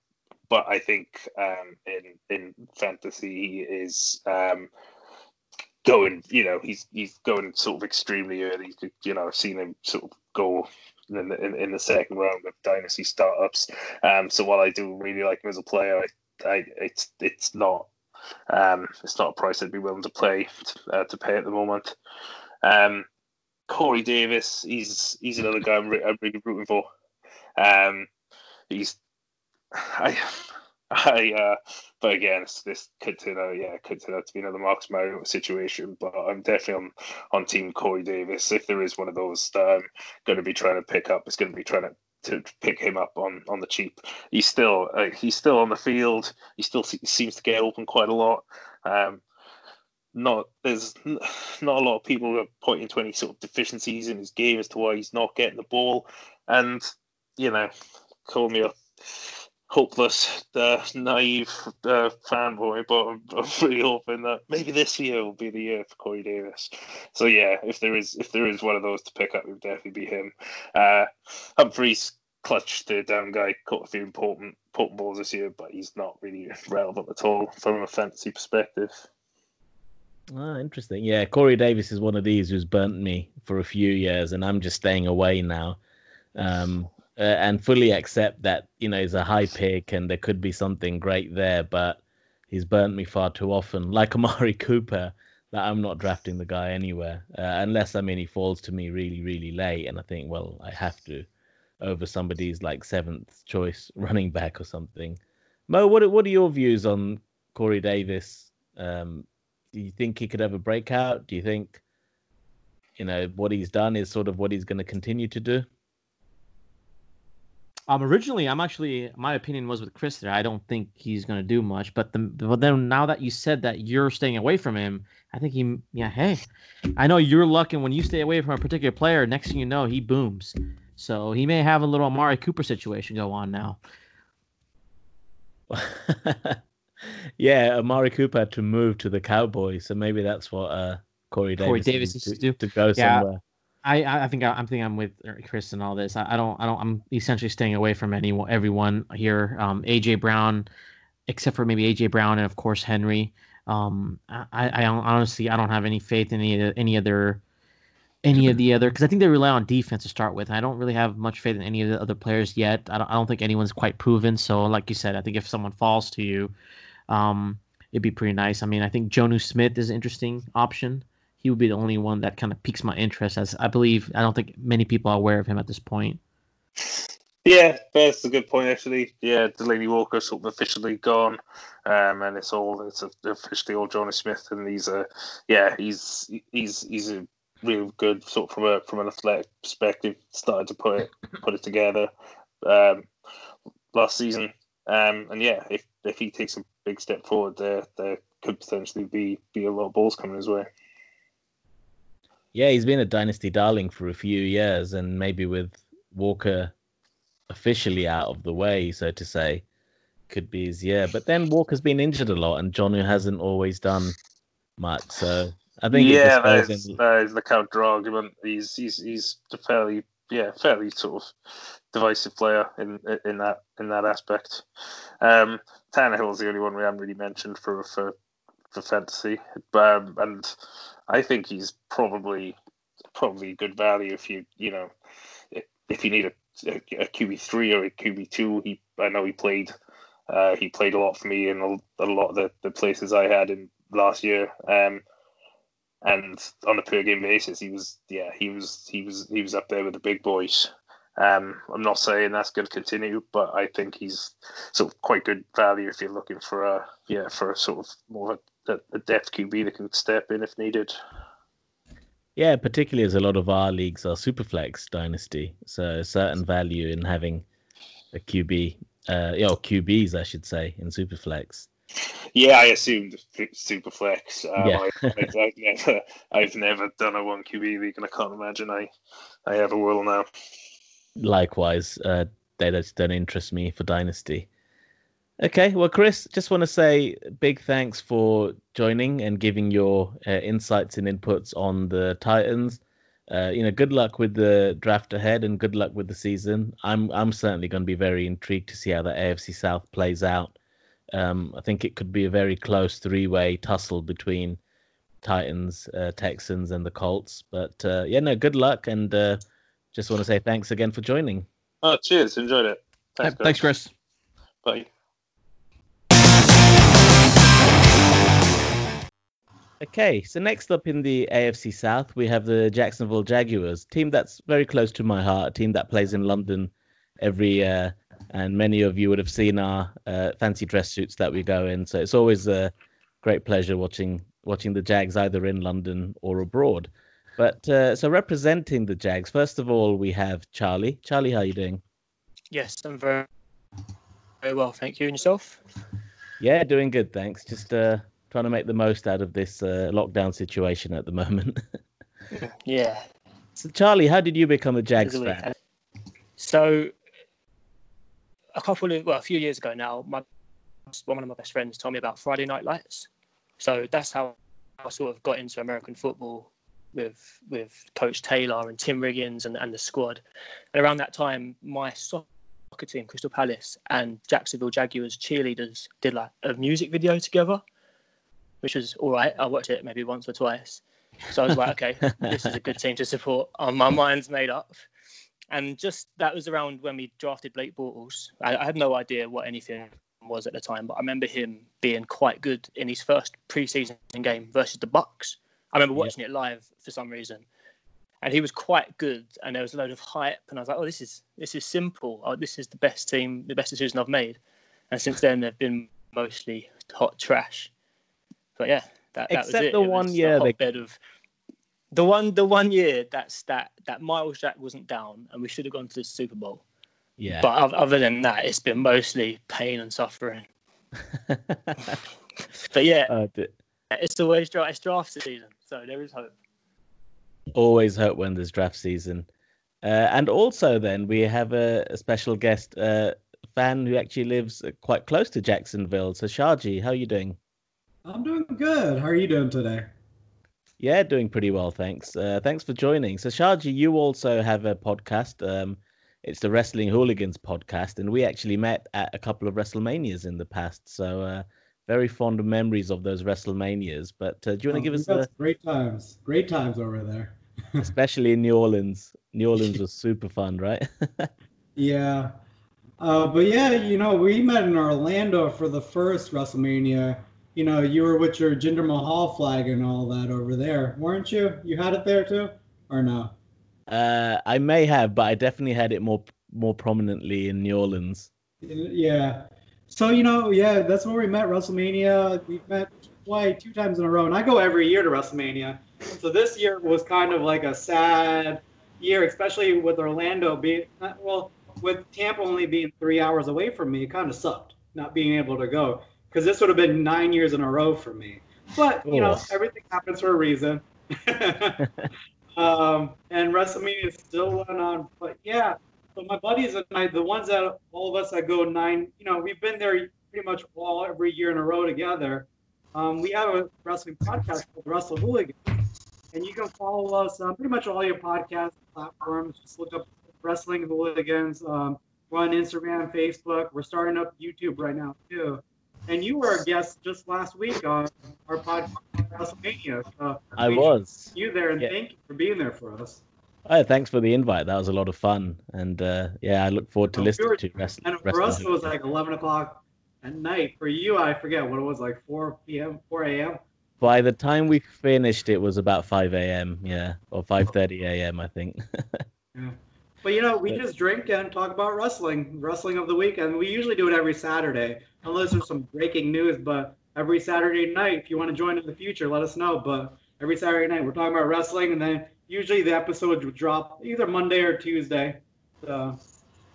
[SPEAKER 6] but I think um, in in fantasy he is um, going. You know, he's he's going sort of extremely early. You know, I've seen him sort of go in the, in, the second round of dynasty startups. Um, so while I do really like him as a player, I, I it's it's not um, it's not a price I'd be willing to play uh, to pay at the moment. Um, Corey Davis, he's he's another guy I'm, re- I'm really rooting for. Um, he's I I uh, but again, this could turn out yeah, could turn out to be another Marcus Mariota situation. But I'm definitely on on team Corey Davis. If there is one of those that I'm going to be trying to pick up, it's going to be trying to to pick him up on on the cheap. He's still uh, he's still on the field. He still seems to get open quite a lot. Um, not there's not a lot of people are pointing to any sort of deficiencies in his game as to why he's not getting the ball, and you know, call me a hopeless, uh, naive uh, fanboy, but I'm, I'm, really hoping that maybe this year will be the year for Corey Davis. So yeah, if there is if there is one of those to pick up, it would definitely be him. Uh, Humphries clutch the down guy, caught a few important important balls this year, but he's not really relevant at all from a fantasy perspective.
[SPEAKER 1] Ah, interesting. Yeah, Corey Davis is one of these who's burnt me for a few years, and I'm just staying away now, um, uh, and fully accept that you know he's a high pick and there could be something great there, but he's burnt me far too often. Like Amari Cooper, that I'm not drafting the guy anywhere uh, unless I mean he falls to me really, really late, and I think well I have to over somebody's like seventh choice running back or something. Mo, what what are your views on Corey Davis? Um, do you think he could have a breakout? Do you think, you know, what he's done is sort of what he's going to continue to do?
[SPEAKER 5] Um, originally, I'm actually my opinion was with Chris there. I don't think he's going to do much, but the but then now that you said that you're staying away from him, I think he yeah. Hey, I know you're lucky when you stay away from a particular player. Next thing you know, he booms. So he may have a little Amari Cooper situation go on now.
[SPEAKER 1] yeah, Amari Cooper had to move to the Cowboys, so maybe that's what uh, Corey Davis,
[SPEAKER 5] Corey Davis
[SPEAKER 1] to,
[SPEAKER 5] to,
[SPEAKER 1] to go yeah, somewhere.
[SPEAKER 5] I, I think I, am thinking I'm with Chris and all this. I, I, don't I don't I'm essentially staying away from anyone everyone here. Um, AJ Brown, except for maybe AJ Brown and of course Henry. Um, I, I honestly I don't have any faith in any any other any of the other because I think they rely on defense to start with. I don't really have much faith in any of the other players yet. I don't, I don't think anyone's quite proven. So, like you said, I think if someone falls to you, um, it'd be pretty nice. I mean, I think Jonnu Smith is an interesting option. He would be the only one that kind of piques my interest. As I believe, I don't think many people are aware of him at this point.
[SPEAKER 6] Yeah, that's a good point actually. Yeah, Delanie Walker sort of officially gone, um, and it's all it's officially all Jonnu Smith, and he's a yeah he's he's he's a real good sort of from a from an athletic perspective. Started to put it put it together um, last season, um, and yeah, if if he takes a big step forward, there there could potentially be be a lot of balls coming his way.
[SPEAKER 1] Yeah, he's been a dynasty darling for a few years, and maybe with Walker officially out of the way, so to say, could be his year. But then Walker's been injured a lot, and Jonnu hasn't always done much. So I think
[SPEAKER 6] yeah, that is, in... that is the counter argument. He's he's he's a fairly yeah fairly sort of divisive player in in that in that aspect. Um, Tannehill's the only one we haven't really mentioned for for for fantasy, um, and I think he's probably probably good value if you you know if you need a a, QB three or a QB two. He I know he played uh, he played a lot for me in a, a, lot of the, the places I had in last year. Um, and on a per game basis, he was yeah he was he was he was up there with the big boys. Um, I'm not saying that's going to continue, but I think he's sort of quite good value if you're looking for a yeah for a sort of more of a, a depth QB that can step in if needed.
[SPEAKER 1] Yeah, particularly as a lot of our leagues are superflex dynasty, so certain value in having a QB, uh, you know, QBs, I should say, in superflex.
[SPEAKER 6] Yeah, I assumed superflex. Um, yeah. I, have never, I've never done a one QB league, and I can't imagine I, I ever will now.
[SPEAKER 1] Likewise, uh, they just don't interest me for dynasty. Okay, well, Chris, just want to say big thanks for joining and giving your uh, insights and inputs on the Titans. Uh, you know, good luck with the draft ahead and good luck with the season. I'm I'm certainly going to be very intrigued to see how the AFC South plays out. Um, I think it could be a very close three-way tussle between Titans, uh, Texans, and the Colts. But uh, yeah, no, good luck, and uh, just want to say thanks again for joining.
[SPEAKER 6] Oh, cheers! Enjoyed it.
[SPEAKER 5] Thanks, Thanks Chris.
[SPEAKER 6] Bye.
[SPEAKER 1] Okay, so next up in the AFC South, we have the Jacksonville Jaguars, team that's very close to my heart, a team that plays in London every year, and many of you would have seen our uh, fancy dress suits that we go in. So it's always a great pleasure watching watching the Jags either in London or abroad. But uh, so representing the Jags, first of all, we have Charlie. Charlie, how are you doing?
[SPEAKER 7] Yes, I'm very very well, thank you. And yourself?
[SPEAKER 1] Yeah, doing good, thanks. Just uh, trying to make the most out of this uh, lockdown situation at the moment.
[SPEAKER 7] yeah.
[SPEAKER 1] So, Charlie, how did you become a Jags fan?
[SPEAKER 7] So, a couple of well, a few years ago now, my one of my best friends told me about Friday Night Lights. So that's how I sort of got into American football with with Coach Taylor and Tim Riggins and, and the squad. And around that time, my soccer team, Crystal Palace, and Jacksonville Jaguars cheerleaders did like a music video together which was all right. I watched it maybe once or twice. So I was like, okay, this is a good team to support. Um, my mind's made up. And just that was around when we drafted Blake Bortles. I, I had no idea what anything was at the time, but I remember him being quite good in his first preseason game versus the Bucs. I remember watching yeah. it live for some reason, and he was quite good. And there was a load of hype, and I was like, "Oh, this is this is simple. Oh, this is the best team, the best decision I've made." And since then, they've been mostly hot trash. But yeah, that, that
[SPEAKER 1] except
[SPEAKER 7] the
[SPEAKER 1] it one year
[SPEAKER 7] they bed of the one the one year that's that that Myles Jack wasn't down and we should have gone to the Super Bowl.
[SPEAKER 1] Yeah.
[SPEAKER 7] But other than that, it's been mostly pain and suffering. but yeah, uh, it's always draft, it's draft season, so there is hope.
[SPEAKER 1] Always hope when there's draft season. Uh, and also, then we have a, a special guest, uh, fan who actually lives quite close to Jacksonville. So, Shaji, how are you doing?
[SPEAKER 8] I'm doing good. How are you doing today?
[SPEAKER 1] Yeah, doing pretty well, thanks. Uh, thanks for joining. So, Shaji, you also have a podcast. Um, it's the Wrestling Hooligans podcast, and we actually met at a couple of WrestleManias in the past. So, uh, very fond memories of those WrestleManias. But uh, do you want to oh, give us
[SPEAKER 8] a... great times? Great times over there.
[SPEAKER 1] especially in New Orleans. New Orleans was super fun, right?
[SPEAKER 8] yeah. Uh, but yeah, you know, we met in Orlando for the first WrestleMania you know, you were with your Jinder Mahal flag and all that over there, weren't you? You had it there too, or no?
[SPEAKER 1] Uh, I may have, but I definitely had it more more prominently in New Orleans.
[SPEAKER 8] Yeah. So you know, yeah, that's where we met. WrestleMania. We've met twice, two times in a row, and I go every year to WrestleMania. So this year was kind of like a sad year, especially with Orlando being well, with Tampa only being three hours away from me. It kind of sucked not being able to go because this would have been nine years in a row for me. But you know, everything happens for a reason. um, and WrestleMania is still going on. But yeah, so my buddies and I, the ones that all of us that go nine, you know, we've been there pretty much all every year in a row together. Um, we have a wrestling podcast called Wrestle Hooligans, and you can follow us on pretty much all your podcast platforms. Just look up Wrestling Hooligans. Um, we're on Instagram, Facebook. We're starting up YouTube right now too. And you were a guest just last week on our podcast, WrestleMania. So
[SPEAKER 1] I was.
[SPEAKER 8] you there, and
[SPEAKER 1] Yeah.
[SPEAKER 8] thank you for being there for us.
[SPEAKER 1] Oh, thanks for the invite. That was a lot of fun, and uh, yeah, I look forward to listening
[SPEAKER 8] sure.
[SPEAKER 1] to wrestling.
[SPEAKER 8] And for us, it was like 11 o'clock at night. For you, I forget what it was, like 4 p.m., 4 a.m.
[SPEAKER 1] By the time we finished, it was about five a.m. Yeah, or five thirty a.m. I think.
[SPEAKER 8] Yeah. But you know, we
[SPEAKER 1] Yeah.
[SPEAKER 8] just drink and talk about wrestling, wrestling of the week, and we usually do it every Saturday, unless there's some breaking news. But every Saturday night, if you want to join in the future, let us know. But every Saturday night, we're talking about wrestling, and then usually the episode would drop either Monday or Tuesday. So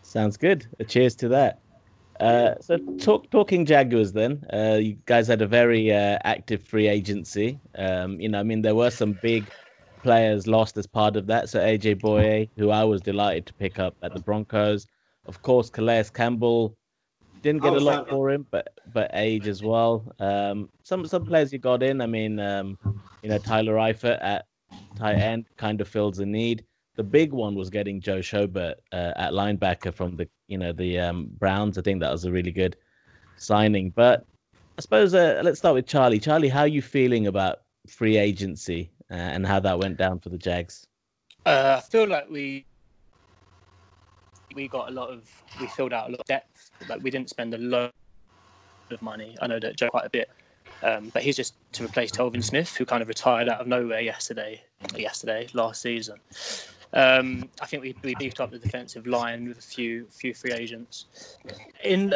[SPEAKER 1] Sounds good. A cheers to that. Uh, so talk, talking Jaguars then. Uh, you guys had a very uh, active free agency. Um, you know, I mean, there were some big players lost as part of that. So AJ Bouye, who I was delighted to pick up at the Broncos. Of course, Calais Campbell didn't get a lot for him, but but age as well. Um, some some players you got in. I mean, um, you know, Tyler Eifert at tight end kind of fills the need. The big one was getting Joe Schobert uh, at linebacker from the you know the um, Browns. I think that was a really good signing. But I suppose uh, let's start with Charlie. Charlie, how are you feeling about free agency uh, and how that went down for the Jags?
[SPEAKER 7] Uh, I feel like we we got a lot of we filled out a lot of depth. Like we didn't spend a lot of money. I know that Joe quite a bit, um, but he's just to replace Telvin Smith, who kind of retired out of nowhere yesterday. Yesterday, last season. Um, I think we, we beefed up the defensive line with a few few free agents. In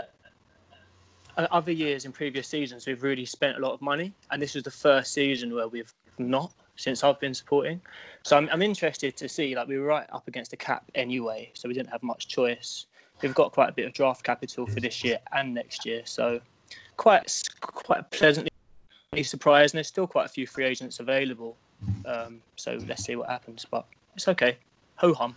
[SPEAKER 7] uh, other years, in previous seasons, we've really spent a lot of money, and this was the first season where we've not since I've been supporting. So I'm, I'm interested to see, like, we were right up against the cap anyway, so we didn't have much choice. We've got quite a bit of draft capital for this year and next year, so quite quite pleasantly surprised. And there's still quite a few free agents available, um, so let's see what happens. But it's okay. Ho hum.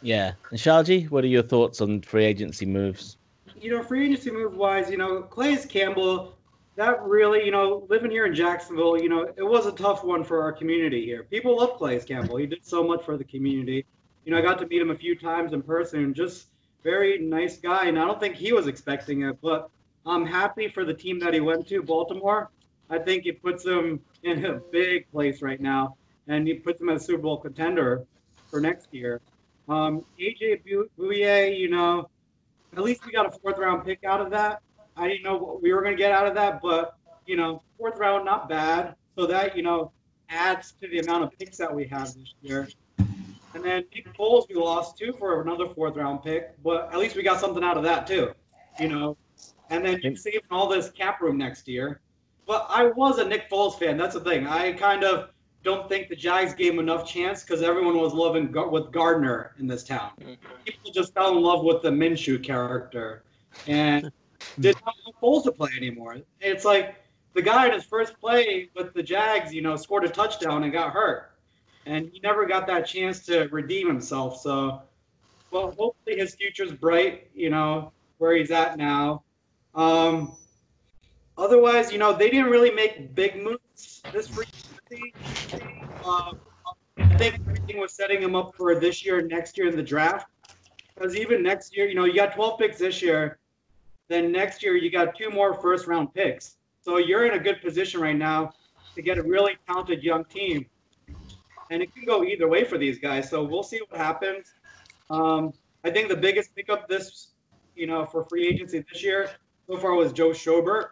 [SPEAKER 1] Yeah, and Sharji, what are your thoughts on free agency moves?
[SPEAKER 8] you know, free agency move wise, you know, Calais Campbell, that really, you know, living here in Jacksonville, you know, it was a tough one for our community here. People love Calais Campbell. He did so much for the community. You know, I got to meet him a few times in person, just very nice guy. And I don't think he was expecting it, but I'm happy for the team that he went to, Baltimore. I think it puts him in a big place right now, and he puts him as a Super Bowl contender for next year. Um, AJ Bouye, you know, at least we got a fourth round pick out of that. I didn't know what we were going to get out of that, but you know, fourth round not bad. So that you know adds to the amount of picks that we have this year. And then Nick Foles we lost too for another fourth round pick, but at least we got something out of that too. You know, and then you saving all this cap room next year. But I was a Nick Foles fan. That's the thing. I kind of don't think the Jags gave him enough chance because everyone was loving Gar- with Gardner in this town. Mm-hmm. People just fell in love with the Minshew character and did not want Foles to play anymore. It's like the guy in his first play with the Jags, you know, scored a touchdown and got hurt, and he never got that chance to redeem himself. So, well, hopefully his future's bright. You know where he's at now. Um, otherwise, you know, they didn't really make big moves this free. Um, I think everything was setting him up for this year next year in the draft. Because even next year, you know, you got 12 picks this year. Then next year, you got two more first round picks. So you're in a good position right now to get a really talented young team. And it can go either way for these guys. So we'll see what happens. Um, I think the biggest pickup this, you know, for free agency this year so far was Joe Schobert.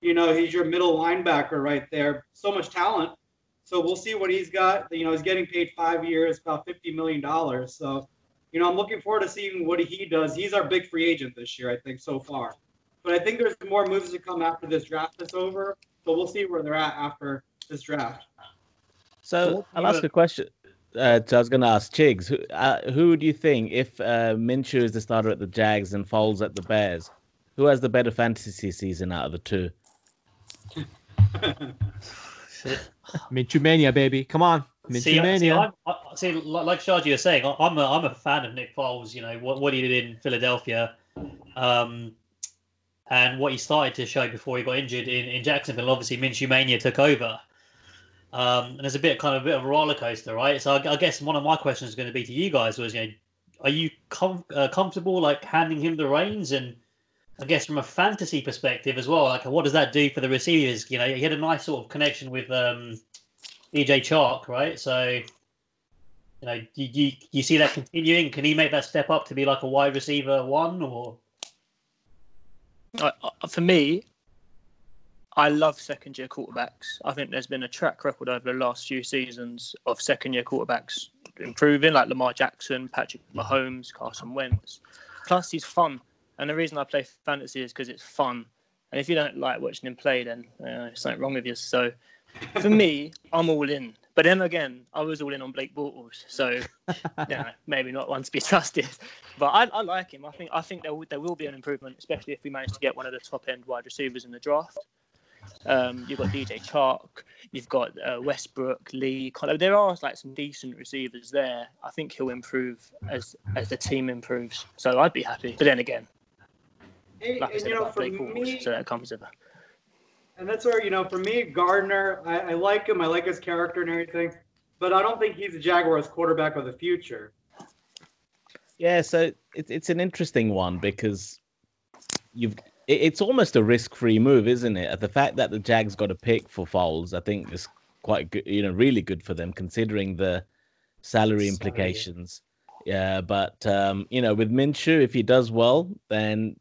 [SPEAKER 8] You know, he's your middle linebacker right there. So much talent. So we'll see what he's got. You know, he's getting paid five years, about fifty million dollars. So, you know, I'm looking forward to seeing what he does. He's our big free agent this year, I think, so far. But I think there's more moves to come after this draft is over. So we'll see where they're at after this draft.
[SPEAKER 1] So I'll ask a question. Uh, so I was going to ask Chigs, who, uh, who do you think, if uh, Minshew is the starter at the Jags and Foles at the Bears, who has the better fantasy season out of the two?
[SPEAKER 5] Minshew mania, baby. Come on.
[SPEAKER 9] See, I- see. I'm, I, see, like Shaji was saying, I- I'm a, I'm a fan of Nick Foles. You know what, what he did in Philadelphia, um, and what he started to show before he got injured in, in Jacksonville. Obviously, Minshew mania took over, um, and there's a bit kind of a bit of a roller coaster, right? So I, I guess one of my questions is going to be to you guys was, you know, are you com- uh, comfortable like handing him the reins and I guess from a fantasy perspective as well, like what does that do for the receivers? You know, he had a nice sort of connection with um, DJ Chark, right? So, you know, do you, you see that continuing? Can he make that step up to be like a wide receiver one or?
[SPEAKER 7] For me, I love second year quarterbacks. I think there's been a track record over the last few seasons of second year quarterbacks improving, like Lamar Jackson, Patrick Mahomes, Carson Wentz. Plus, he's fun. And the reason I play fantasy is because it's fun. And if you don't like watching him play, then uh, there's something wrong with you. So for me, I'm all in. But then again, I was all in on Blake Bortles. So yeah, maybe not one to be trusted. But I, I like him. I think I think there will, there will be an improvement, especially if we manage to get one of the top end wide receivers in the draft. Um, you've got DJ Chark, you've got uh, Westbrook, Lee. Kind of, there are like some decent receivers there. I think he'll improve as as the team improves. So I'd be happy. But then again, like I said about Blake Bortles,
[SPEAKER 8] me,
[SPEAKER 7] so that comes with it.
[SPEAKER 8] And that's where you know, for me, Gardner, I, I like him. I like his character and everything, but I don't think he's the Jaguars' quarterback of the future.
[SPEAKER 1] Yeah, so it's it's an interesting one because you've it, it's almost a risk-free move, isn't it? The fact that the Jags got a pick for Foles, I think, is quite good. You know, really good for them considering the salary implications. Yeah, but um, you know, with Minshew, if he does well, then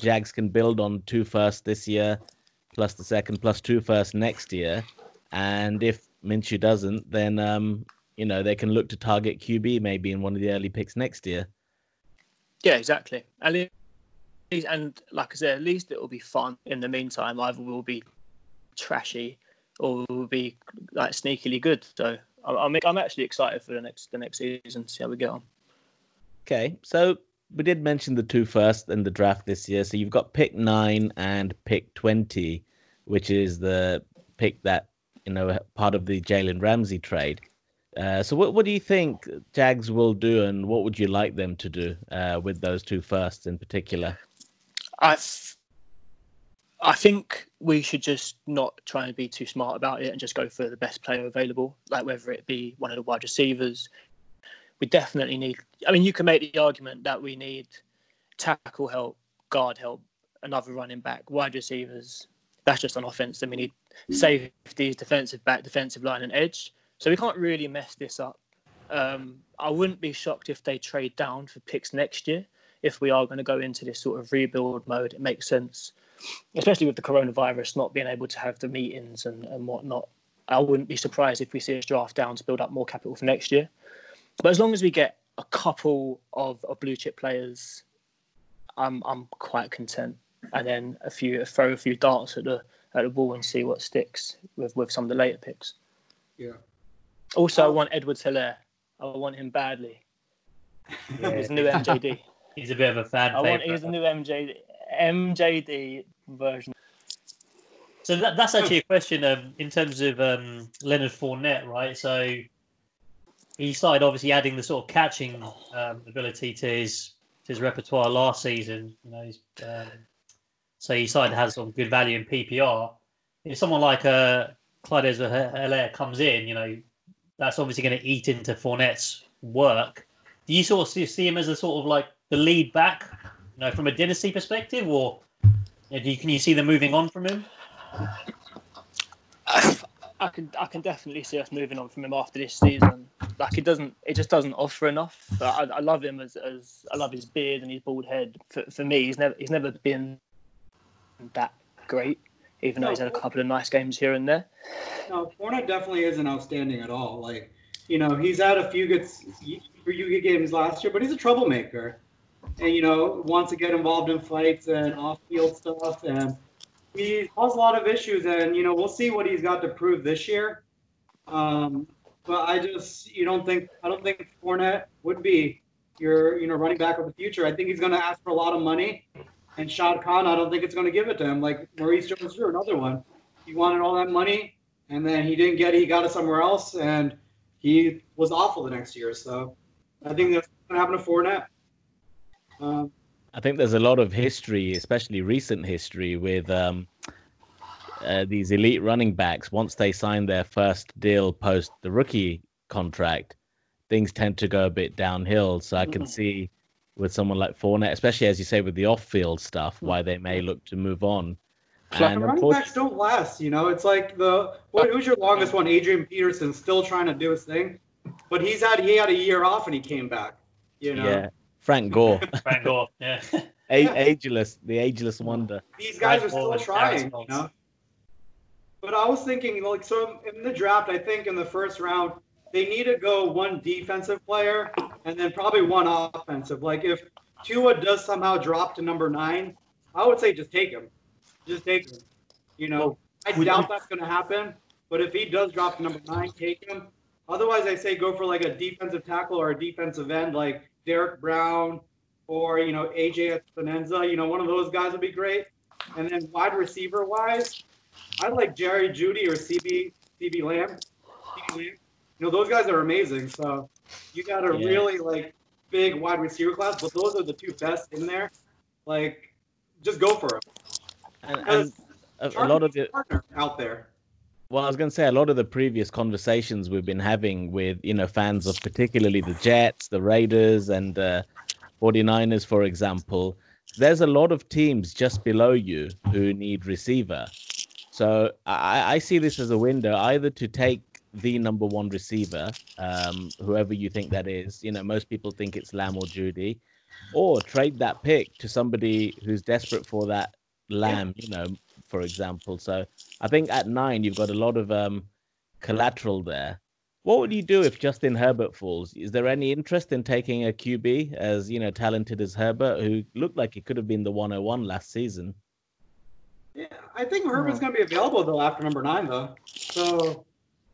[SPEAKER 1] Jags can build on two first this year, plus the second, plus two first next year, and if Minshew doesn't, then um, you know they can look to target QB maybe in one of the early picks next year.
[SPEAKER 7] Yeah, exactly. At least, and like I said, at least it will be fun. In the meantime, either we'll be trashy or we'll be like sneakily good. So I'm, I'm I'm actually excited for the next the next season. See how we get on.
[SPEAKER 1] Okay, so we did mention the two first in the draft this year. So you've got pick nine and pick twenty, which is the pick that you know part of the Jalen Ramsey trade. Uh, so what what do you think Jags will do, and what would you like them to do uh, with those two firsts in particular?
[SPEAKER 7] I I think we should just not try and be too smart about it and just go for the best player available, like whether it be one of the wide receivers. We definitely need. I mean, you can make the argument that we need tackle help, guard help, another running back, wide receivers. That's just on offense. Then we need safeties, defensive back, defensive line, and edge. So we can't really mess this up. Um, I wouldn't be shocked if they trade down for picks next year. If we are going to go into this sort of rebuild mode, it makes sense, especially with the coronavirus not being able to have the meetings and, and whatnot. I wouldn't be surprised if we see us draft down to build up more capital for next year. But as long as we get a couple of, of blue chip players, I'm I'm quite content. And then a few throw a few darts at the at the ball and see what sticks with, with some of the later picks.
[SPEAKER 8] Yeah.
[SPEAKER 7] Also, I want Edwards Helaire. I want him badly. He's new MJD.
[SPEAKER 9] He's a bit of a fan
[SPEAKER 7] I want
[SPEAKER 9] favorite.
[SPEAKER 7] he's a new MJD MJD version.
[SPEAKER 9] So that, that's actually a question um, in terms of um, Leonard Fournette, right? So he started obviously adding the sort of catching um, ability to his to his repertoire last season. You know, he's, um, so he started to have some good value in PPR. If someone like uh, Clyde Helaire comes in, you know, that's obviously going to eat into Fournette's work. Do you sort of see, him as a sort of like the lead back, you know, from a dynasty perspective, or you, can you see them moving on from him?
[SPEAKER 7] I can I can definitely see us moving on from him after this season. Like it doesn't it just doesn't offer enough. But I, I love him as, as I love his beard and his bald head. For, for me, he's never he's never been that great. even though he's had a couple of nice games here and there.
[SPEAKER 8] No, Fournette definitely isn't outstanding at all. Like, you know, he's had a few good few good games last year, but he's a troublemaker, and you know wants to get involved in fights and off-field stuff, and he caused a lot of issues. And you know, we'll see what he's got to prove this year. Um, but I just, you don't think, I don't think Fournette would be your, you know, running back of the future. I think he's going to ask for a lot of money, and Shad Khan, I don't think it's going to give it to him. Like Maurice Jones-Drew, another one. He wanted all that money, and then he didn't get it. He got it somewhere else, and he was awful the next year. So I think that's going to happen to Fournette. Um,
[SPEAKER 1] I think there's a lot of history, especially recent history, with um, uh, these elite running backs. Once they sign their first deal post the rookie contract, things tend to go a bit downhill. So I can
[SPEAKER 8] Mhm.
[SPEAKER 1] see with someone like Fournette, especially as you say with the off-field stuff, why they may look to move on.
[SPEAKER 8] And
[SPEAKER 1] And
[SPEAKER 8] running
[SPEAKER 1] unfortunately,
[SPEAKER 8] backs don't last, you know. It's like the what, who's your longest one? Adrian Peterson still trying to do his thing, but he's had he had a year off and he came back. You know,
[SPEAKER 1] yeah, Frank Gore,
[SPEAKER 9] Frank Gore. Yeah.
[SPEAKER 1] A- ageless, the ageless wonder.
[SPEAKER 8] these guys
[SPEAKER 9] Brad
[SPEAKER 8] are still
[SPEAKER 9] Hall and
[SPEAKER 8] trying. You know. But I was thinking, like, so in the draft, I think in the first round they need to go one defensive player and then probably one offensive. Like if Tua does somehow drop to number nine, I would say just take him, just take him. You know, I doubt that's going to happen. But if he does drop to number nine, take him. Otherwise, I say go for like a defensive tackle or a defensive end, like Derrick Brown or you know AJ Epenesa. You know, one of those guys would be great. And then wide receiver wise, I like Jerry Jeudy or CeeDee CeeDee Lamb. CeeDee Lamb. You know, those guys are amazing. So you got a
[SPEAKER 1] Yeah.
[SPEAKER 8] really like big wide receiver class, but those are the two best in there. Like, just go for it.
[SPEAKER 1] And, and a, a lot of the
[SPEAKER 8] out there.
[SPEAKER 1] Well, I was going to say a lot of the previous conversations we've been having with, you know, fans of particularly the Jets, the Raiders, and uh, 49ers, for example, there's a lot of teams just below you who need receiver. So I, I see this as a window either to take the number one receiver, um, whoever you think that is. You know, most people think it's Lamb or Jeudy, or trade that pick to somebody who's desperate for that Lamb, you know, for example. So I think at nine you've got a lot of um, collateral there. What would you do if Justin Herbert falls? Is there any interest in taking a QB as you know talented as Herbert, who looked like he could have been the 101 last season?
[SPEAKER 8] Yeah, I think Herbert's going to be available though after number nine though. So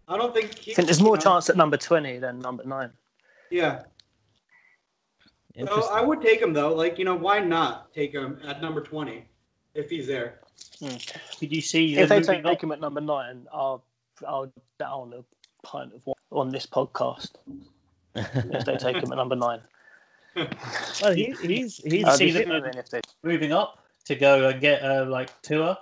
[SPEAKER 8] I don't think he,
[SPEAKER 7] I think there's more
[SPEAKER 8] know,
[SPEAKER 7] chance at number 20 than number nine.
[SPEAKER 8] Yeah, so I would take him though. Like you know, why not take him at number twenty if he's there? Hmm.
[SPEAKER 9] Could you see
[SPEAKER 7] If they take
[SPEAKER 9] up?
[SPEAKER 7] him at number nine, I'll, I'll down a pint of wine on this podcast if they take him at number nine.
[SPEAKER 1] well, he, he's he's
[SPEAKER 7] I'd
[SPEAKER 9] see
[SPEAKER 7] be
[SPEAKER 9] the-
[SPEAKER 7] if they
[SPEAKER 9] moving up to go and get a like Tua?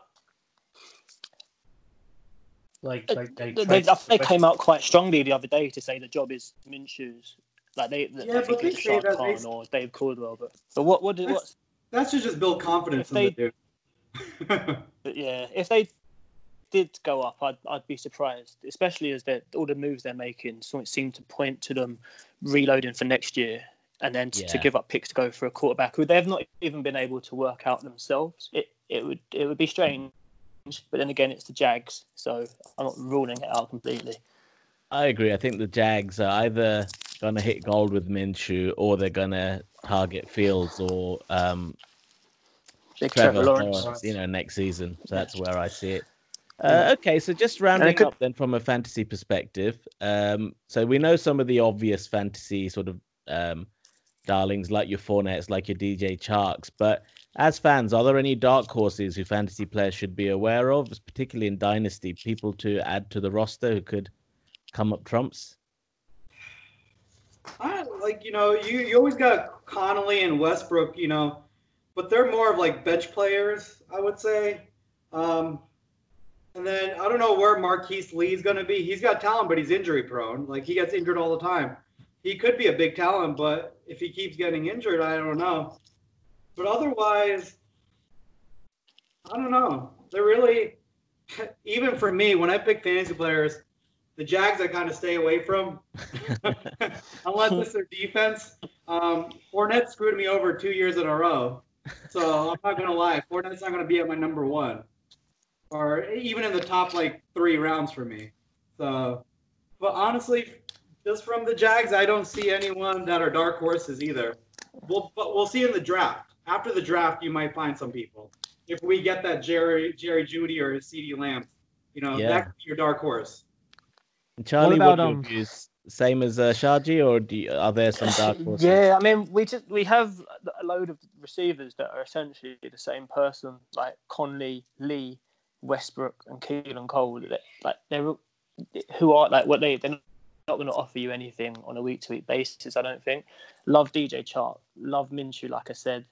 [SPEAKER 9] Like, uh, like they,
[SPEAKER 7] They, I think they came out quite strongly the other day to say the job is Minshew's. Like they,
[SPEAKER 8] Yeah,
[SPEAKER 7] I
[SPEAKER 8] but
[SPEAKER 7] think
[SPEAKER 8] they
[SPEAKER 7] it's
[SPEAKER 8] say
[SPEAKER 7] Shad
[SPEAKER 8] that
[SPEAKER 7] Khan
[SPEAKER 8] they-
[SPEAKER 7] or Dave Caldwell. But but what what did, what?
[SPEAKER 8] That should just build confidence
[SPEAKER 7] If
[SPEAKER 8] in the dude.
[SPEAKER 7] But yeah, if they did go up, I'd I'd be surprised, especially as they all the moves they're making so it seem to point to them reloading for next year. And then to, to give up picks to go for a quarterback who they've not even been able to work out themselves, it, it would it would be strange. But then again, it's the Jags, so I'm not ruling it out completely.
[SPEAKER 1] I agree. I think the Jags are either gonna hit gold with Minshew or they're gonna target Fields or um, Trevor
[SPEAKER 7] Trevor Lawrence.
[SPEAKER 1] Lawrence, you know, next season. So that's where I see it. Uh, okay, so just rounding
[SPEAKER 7] could-
[SPEAKER 1] up then from a fantasy perspective. Um, so we know some of the obvious fantasy sort of um, darlings like your Fournettes, like your DJ Charks, but as fans, are there any dark horses who fantasy players should be aware of, particularly in Dynasty, people to add to the roster who could come up trumps?
[SPEAKER 8] I like you know you you always got Conley and Westbrook, you know, but they're more of like bench players, I would say. Um, and then I don't know where Marquise Lee's going to be. He's got talent, but he's injury prone. Like he gets injured all the time. He could be a big talent, but if he keeps getting injured, I don't know. But otherwise, I don't know. They're really even for me when I pick fantasy players, the Jags I kind of stay away from unless it's their defense. Um, Fournette screwed me over two years in a row, so I'm not gonna lie. Fournette's not gonna be at my number one. or even in the top like three rounds for me. So, but honestly, just from the Jags, I don't see anyone that are dark horses either. We'll, but we'll see in the draft. After the draft, you might find some people. If we get that Jerry Jerry Jeudy or CeeDee Lamb, you know,
[SPEAKER 1] Yeah.
[SPEAKER 8] that could be your dark horse.
[SPEAKER 1] And Charlie,
[SPEAKER 5] about,
[SPEAKER 1] what, are
[SPEAKER 5] um.
[SPEAKER 1] Same as uh, Shaji, or do you, are there some dark horses?
[SPEAKER 7] Yeah, I mean, we just we have a load of receivers that are essentially the same person, like Conley, Lee, Westbrook, and Keelan Cole. That- Like they're who are like what they they're not going to offer you anything on a week to week basis. I don't think. Love DJ Chark, love Minshew, like I said.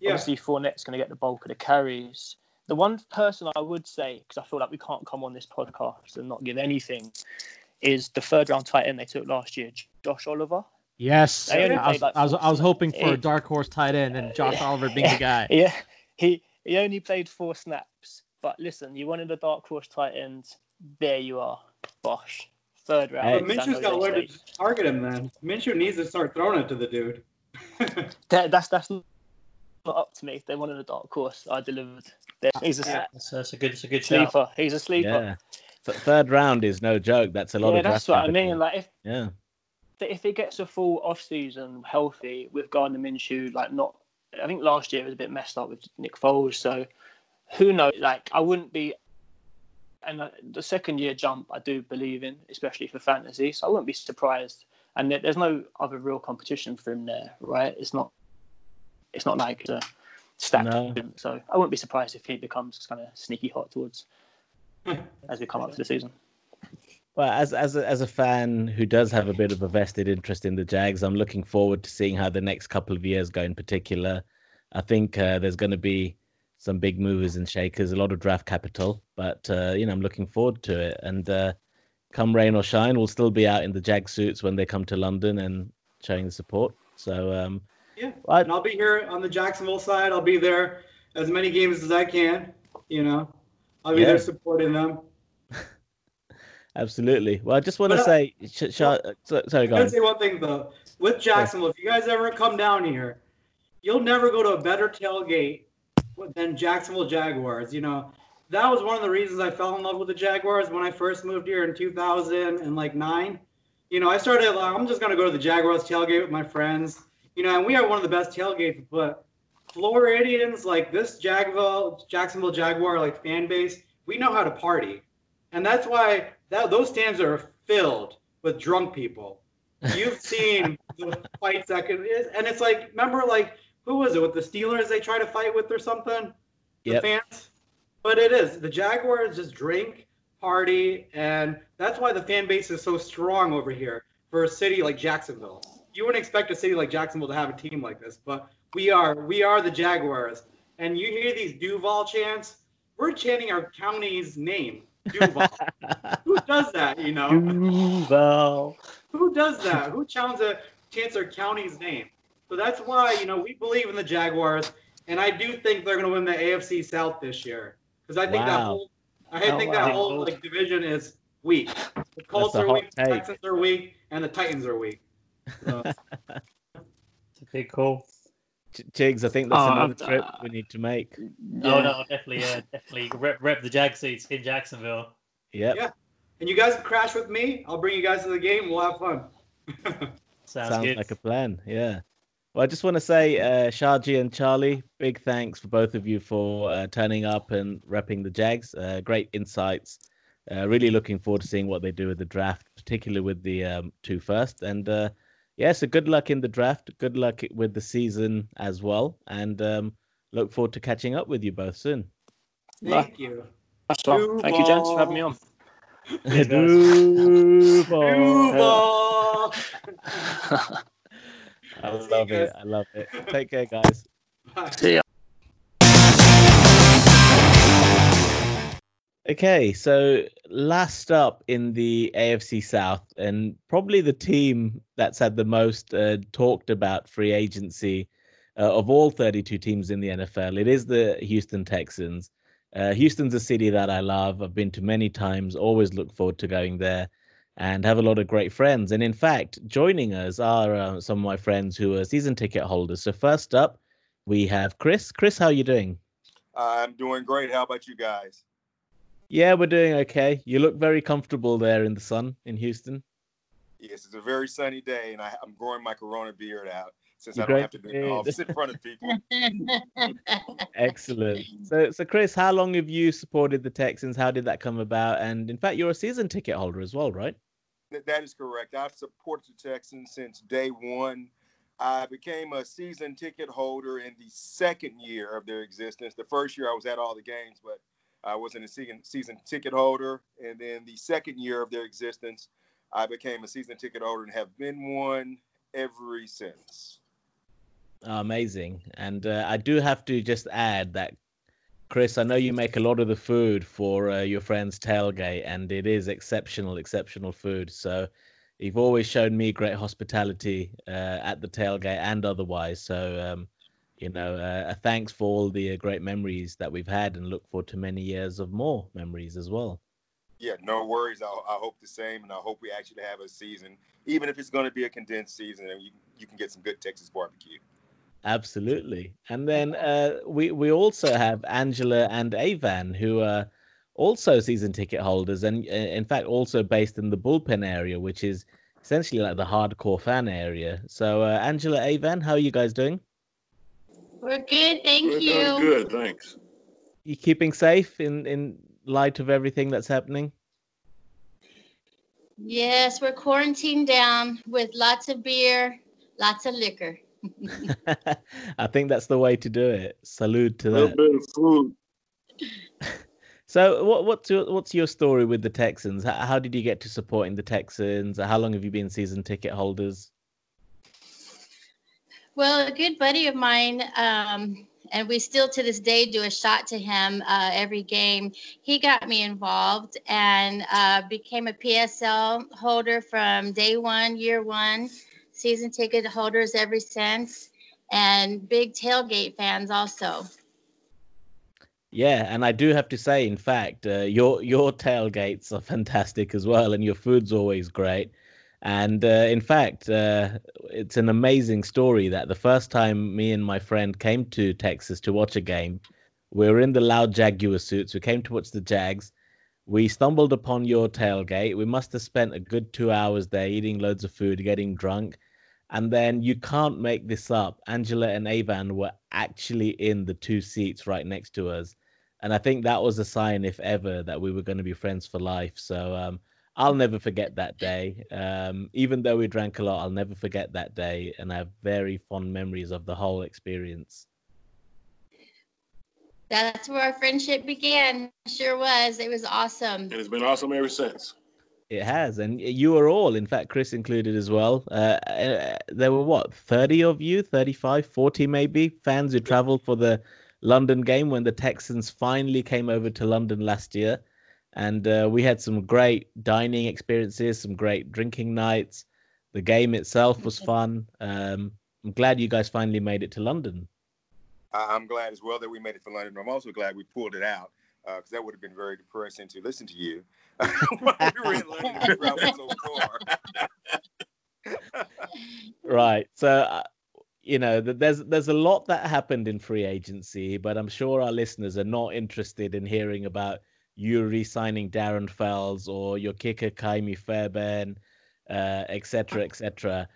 [SPEAKER 8] Yeah.
[SPEAKER 7] Obviously, Fournette's going to get the bulk of the carries. The one person I would say, because I feel like we can't come on this podcast and not give anything, is the third round tight end they took last year, Josh Oliver.
[SPEAKER 5] Yes, I was,
[SPEAKER 7] like,
[SPEAKER 5] I was, I was hoping for a dark horse tight end and Josh
[SPEAKER 7] Yeah.
[SPEAKER 5] Oliver being the guy.
[SPEAKER 7] Yeah, he he only played four snaps. But listen, you wanted a dark horse tight end. There you are, Bosh. Third round.
[SPEAKER 1] Hey.
[SPEAKER 8] But Minshew's
[SPEAKER 7] San
[SPEAKER 8] got to learn to target him then. Minshew needs to start throwing it to the dude.
[SPEAKER 7] That, that's that's not up to me. They wanted a dark horse. I delivered. There- He's a
[SPEAKER 9] Yeah, that's, that's a good, that's a good shout.
[SPEAKER 7] sleeper. He's a sleeper.
[SPEAKER 1] Yeah. Th- third round is no joke. That's a lot
[SPEAKER 7] Yeah,
[SPEAKER 1] of
[SPEAKER 7] that's
[SPEAKER 1] draft
[SPEAKER 7] what I
[SPEAKER 1] capital.
[SPEAKER 7] mean. Like if
[SPEAKER 1] Yeah.
[SPEAKER 7] if he gets a full off season healthy with Gardner Minshew, like not, I think last year was a bit messed up with Nick Foles. So who knows? Like I wouldn't be. And uh, the second year jump, I do believe in, especially for fantasy. So I wouldn't be surprised. And there's no other real competition for him there, right? It's not. It's not like a stacked.
[SPEAKER 1] No.
[SPEAKER 7] So I wouldn't be surprised if he becomes kind of sneaky hot towards as we come up to the season.
[SPEAKER 1] Well, as as a, as a fan who does have a bit of a vested interest in the Jags, I'm looking forward to seeing how the next couple of years go. In particular, I think uh, there's going to be some big movers and shakers, a lot of draft capital, but uh, you know I'm looking forward to it. And uh, come rain or shine, we'll still be out in the Jag suits when they come to London and showing the support. So um,
[SPEAKER 8] Yeah.
[SPEAKER 1] I-
[SPEAKER 8] And I'll be here on the Jacksonville side. I'll be there as many games as I can. You know, I'll be
[SPEAKER 1] Yeah.
[SPEAKER 8] there supporting them.
[SPEAKER 1] absolutely. Well, I just want to
[SPEAKER 8] But, uh,
[SPEAKER 1] say, sh-
[SPEAKER 8] well,
[SPEAKER 1] so, sorry, go
[SPEAKER 8] gonna
[SPEAKER 1] on.
[SPEAKER 8] say one thing though. With Jacksonville, if you guys ever come down here, you'll never go to a better tailgate than Jacksonville Jaguars. You know, that was one of the reasons I fell in love with the Jaguars when I first moved here in 2000 and like nine. You know, I started. Like, I'm just gonna go to the Jaguars tailgate with my friends. You know, and we have one of the best tailgates. But Floridians, like this Jacksonville, Jacksonville Jaguar, like fan base, we know how to party, and that's why that those stands are filled with drunk people. You've seen the fights that could, and it's like, remember, like who was it with the Steelers? They try to fight with or something. The
[SPEAKER 1] Yep.
[SPEAKER 8] fans, but it is the Jaguars just drink, party, and that's why the fan base is so strong over here for a city like Jacksonville. You wouldn't expect a city like Jacksonville to have a team like this, but we are. We are the Jaguars, and you hear these Duval chants. We're chanting our county's name, Duval. Who does that? You know.
[SPEAKER 7] Duval.
[SPEAKER 8] Who does that? Who chants a chants their county's name? So that's why you know we believe in the Jaguars, and I do think they're going to win the AFC South this year because I think that whole I
[SPEAKER 7] Oh,
[SPEAKER 8] think that whole like division is weak. The Colts are weak, the
[SPEAKER 1] take.
[SPEAKER 8] Texans are weak, and the Titans are weak. So,
[SPEAKER 9] It's a big call.
[SPEAKER 1] Ch- Chigs, I think that's
[SPEAKER 7] Oh,
[SPEAKER 1] another
[SPEAKER 7] uh,
[SPEAKER 1] trip we need to make.
[SPEAKER 9] No, no, definitely, yeah, definitely rep, rep the Jag seats in Jacksonville.
[SPEAKER 1] Yep.
[SPEAKER 8] Yeah. and you guys can crash with me. I'll bring you guys to the game. We'll have fun.
[SPEAKER 9] Sounds,
[SPEAKER 1] Sounds
[SPEAKER 9] good.
[SPEAKER 1] like a plan. Yeah. Well, I just want to say, uh, Shaji and Charlie, big thanks for both of you for uh, turning up and repping the Jags. Uh, great insights. Uh, really looking forward to seeing what they do with the draft, particularly with the um, two first. And uh, yeah, so good luck in the draft. Good luck with the season as well. And um, look forward to catching up with you both soon.
[SPEAKER 8] Thank you.
[SPEAKER 7] That's all. Thank you, gents, for having me on.
[SPEAKER 9] Cheers, guys.
[SPEAKER 1] Duval.
[SPEAKER 8] Duval.
[SPEAKER 1] I
[SPEAKER 8] See
[SPEAKER 1] love it. I love it. Take care, guys.
[SPEAKER 8] Bye.
[SPEAKER 7] See ya.
[SPEAKER 1] Okay, so last up in the AFC South, and probably the team that's had the most uh, talked about free agency uh, of all 32 teams in the NFL, it is the Houston Texans. Uh, Houston's a city that I love. I've been to many times, always look forward to going there and have a lot of great friends. And in fact, joining us are uh, some of my friends who are season ticket holders. So, first up, we have Chris. Chris, how are you doing?
[SPEAKER 10] I'm doing great. How about you guys?
[SPEAKER 1] Yeah, we're doing okay. You look very comfortable there in the sun in Houston.
[SPEAKER 10] Yes, it's a very sunny day, and I, I'm growing my Corona beard out since
[SPEAKER 1] You
[SPEAKER 10] I don't have to do the office in front of people.
[SPEAKER 1] Excellent. So, so Chris, how long have you supported the Texans? How did that come about? And in fact, you're a season ticket holder as well, right?
[SPEAKER 10] Th- That is correct. I've supported the Texans since day one. I became a season ticket holder in the second year of their existence. The first year I was at all the games, but I wasn't a season season ticket holder. And then the second year of their existence, I became a season ticket holder and have been one ever since.
[SPEAKER 1] Amazing. And uh, I do have to just add that, Chris, I know you make a lot of the food for uh, your friend's tailgate, and it is exceptional, exceptional food. So you've always shown me great hospitality uh, at the tailgate and otherwise. So, um, you know, uh, thanks for all the uh, great memories that we've had and look forward to many years of more memories as well.
[SPEAKER 10] Yeah, no worries. I, I hope the same, and I hope we actually have a season, even if it's going to be a condensed season, and you you can get some good Texas barbecue.
[SPEAKER 1] Absolutely. And then uh, we we also have Angela and Avan, who are also season ticket holders, and uh, in fact also based in the bullpen area, which is essentially like the hardcore fan area. So, uh, Angela, Avan, how are you guys doing?
[SPEAKER 11] We're good, thank
[SPEAKER 12] We're
[SPEAKER 11] you.
[SPEAKER 12] doing good, thanks.
[SPEAKER 1] You keeping safe in in light of everything that's happening?
[SPEAKER 11] Yes, we're quarantined down with lots of beer, lots of liquor.
[SPEAKER 1] I think that's the way to do it. Salute to that.
[SPEAKER 12] bit of food.
[SPEAKER 1] So, what what's your what's your story with the Texans? How, how did you get to supporting the Texans? How long have you been season ticket holders?
[SPEAKER 11] Well, a good buddy of mine, um, and we still to this day do a shot to him uh, every game. He got me involved and uh, became a PSL holder from day one, year one, season ticket holders ever since, and big tailgate fans also.
[SPEAKER 1] Yeah, and I do have to say, in fact, uh, your your tailgates are fantastic as well, and your food's always great. And uh, in fact, uh, it's an amazing story that the first time me and my friend came to Texas to watch a game, we were in the loud Jaguar suits. We came to watch the Jags. We stumbled upon your tailgate. We must have spent a good two hours there eating loads of food, getting drunk. And then you can't make this up. Angela and Avan were actually in the two seats right next to us. And I think that was a sign, if ever, that we were going to be friends for life. So um, I'll never forget that day. Um, even though we drank a lot, I'll never forget that day. And I have very fond memories of the whole experience.
[SPEAKER 11] That's where our friendship began. Sure was. It was awesome.
[SPEAKER 12] And it's been awesome ever since.
[SPEAKER 1] It has, and you were all, in fact, Chris included as well. Uh, uh, there were what, 30 of you, 35, 40 maybe, fans who traveled for the London game when the Texans finally came over to London last year. And uh, we had some great dining experiences, some great drinking nights. The game itself was fun. Um, I'm glad you guys finally made it to London.
[SPEAKER 10] I- I'm glad as well that we made it to London. I'm also glad we pulled it out because that would have been very depressing to listen to you we were in.
[SPEAKER 1] Right. So, uh, you know, there's there's a lot that happened in free agency, but I'm sure our listeners are not interested in hearing about you re-signing Darren Fells or your kicker Kaimi Fairbairn, uh, et cetera, et.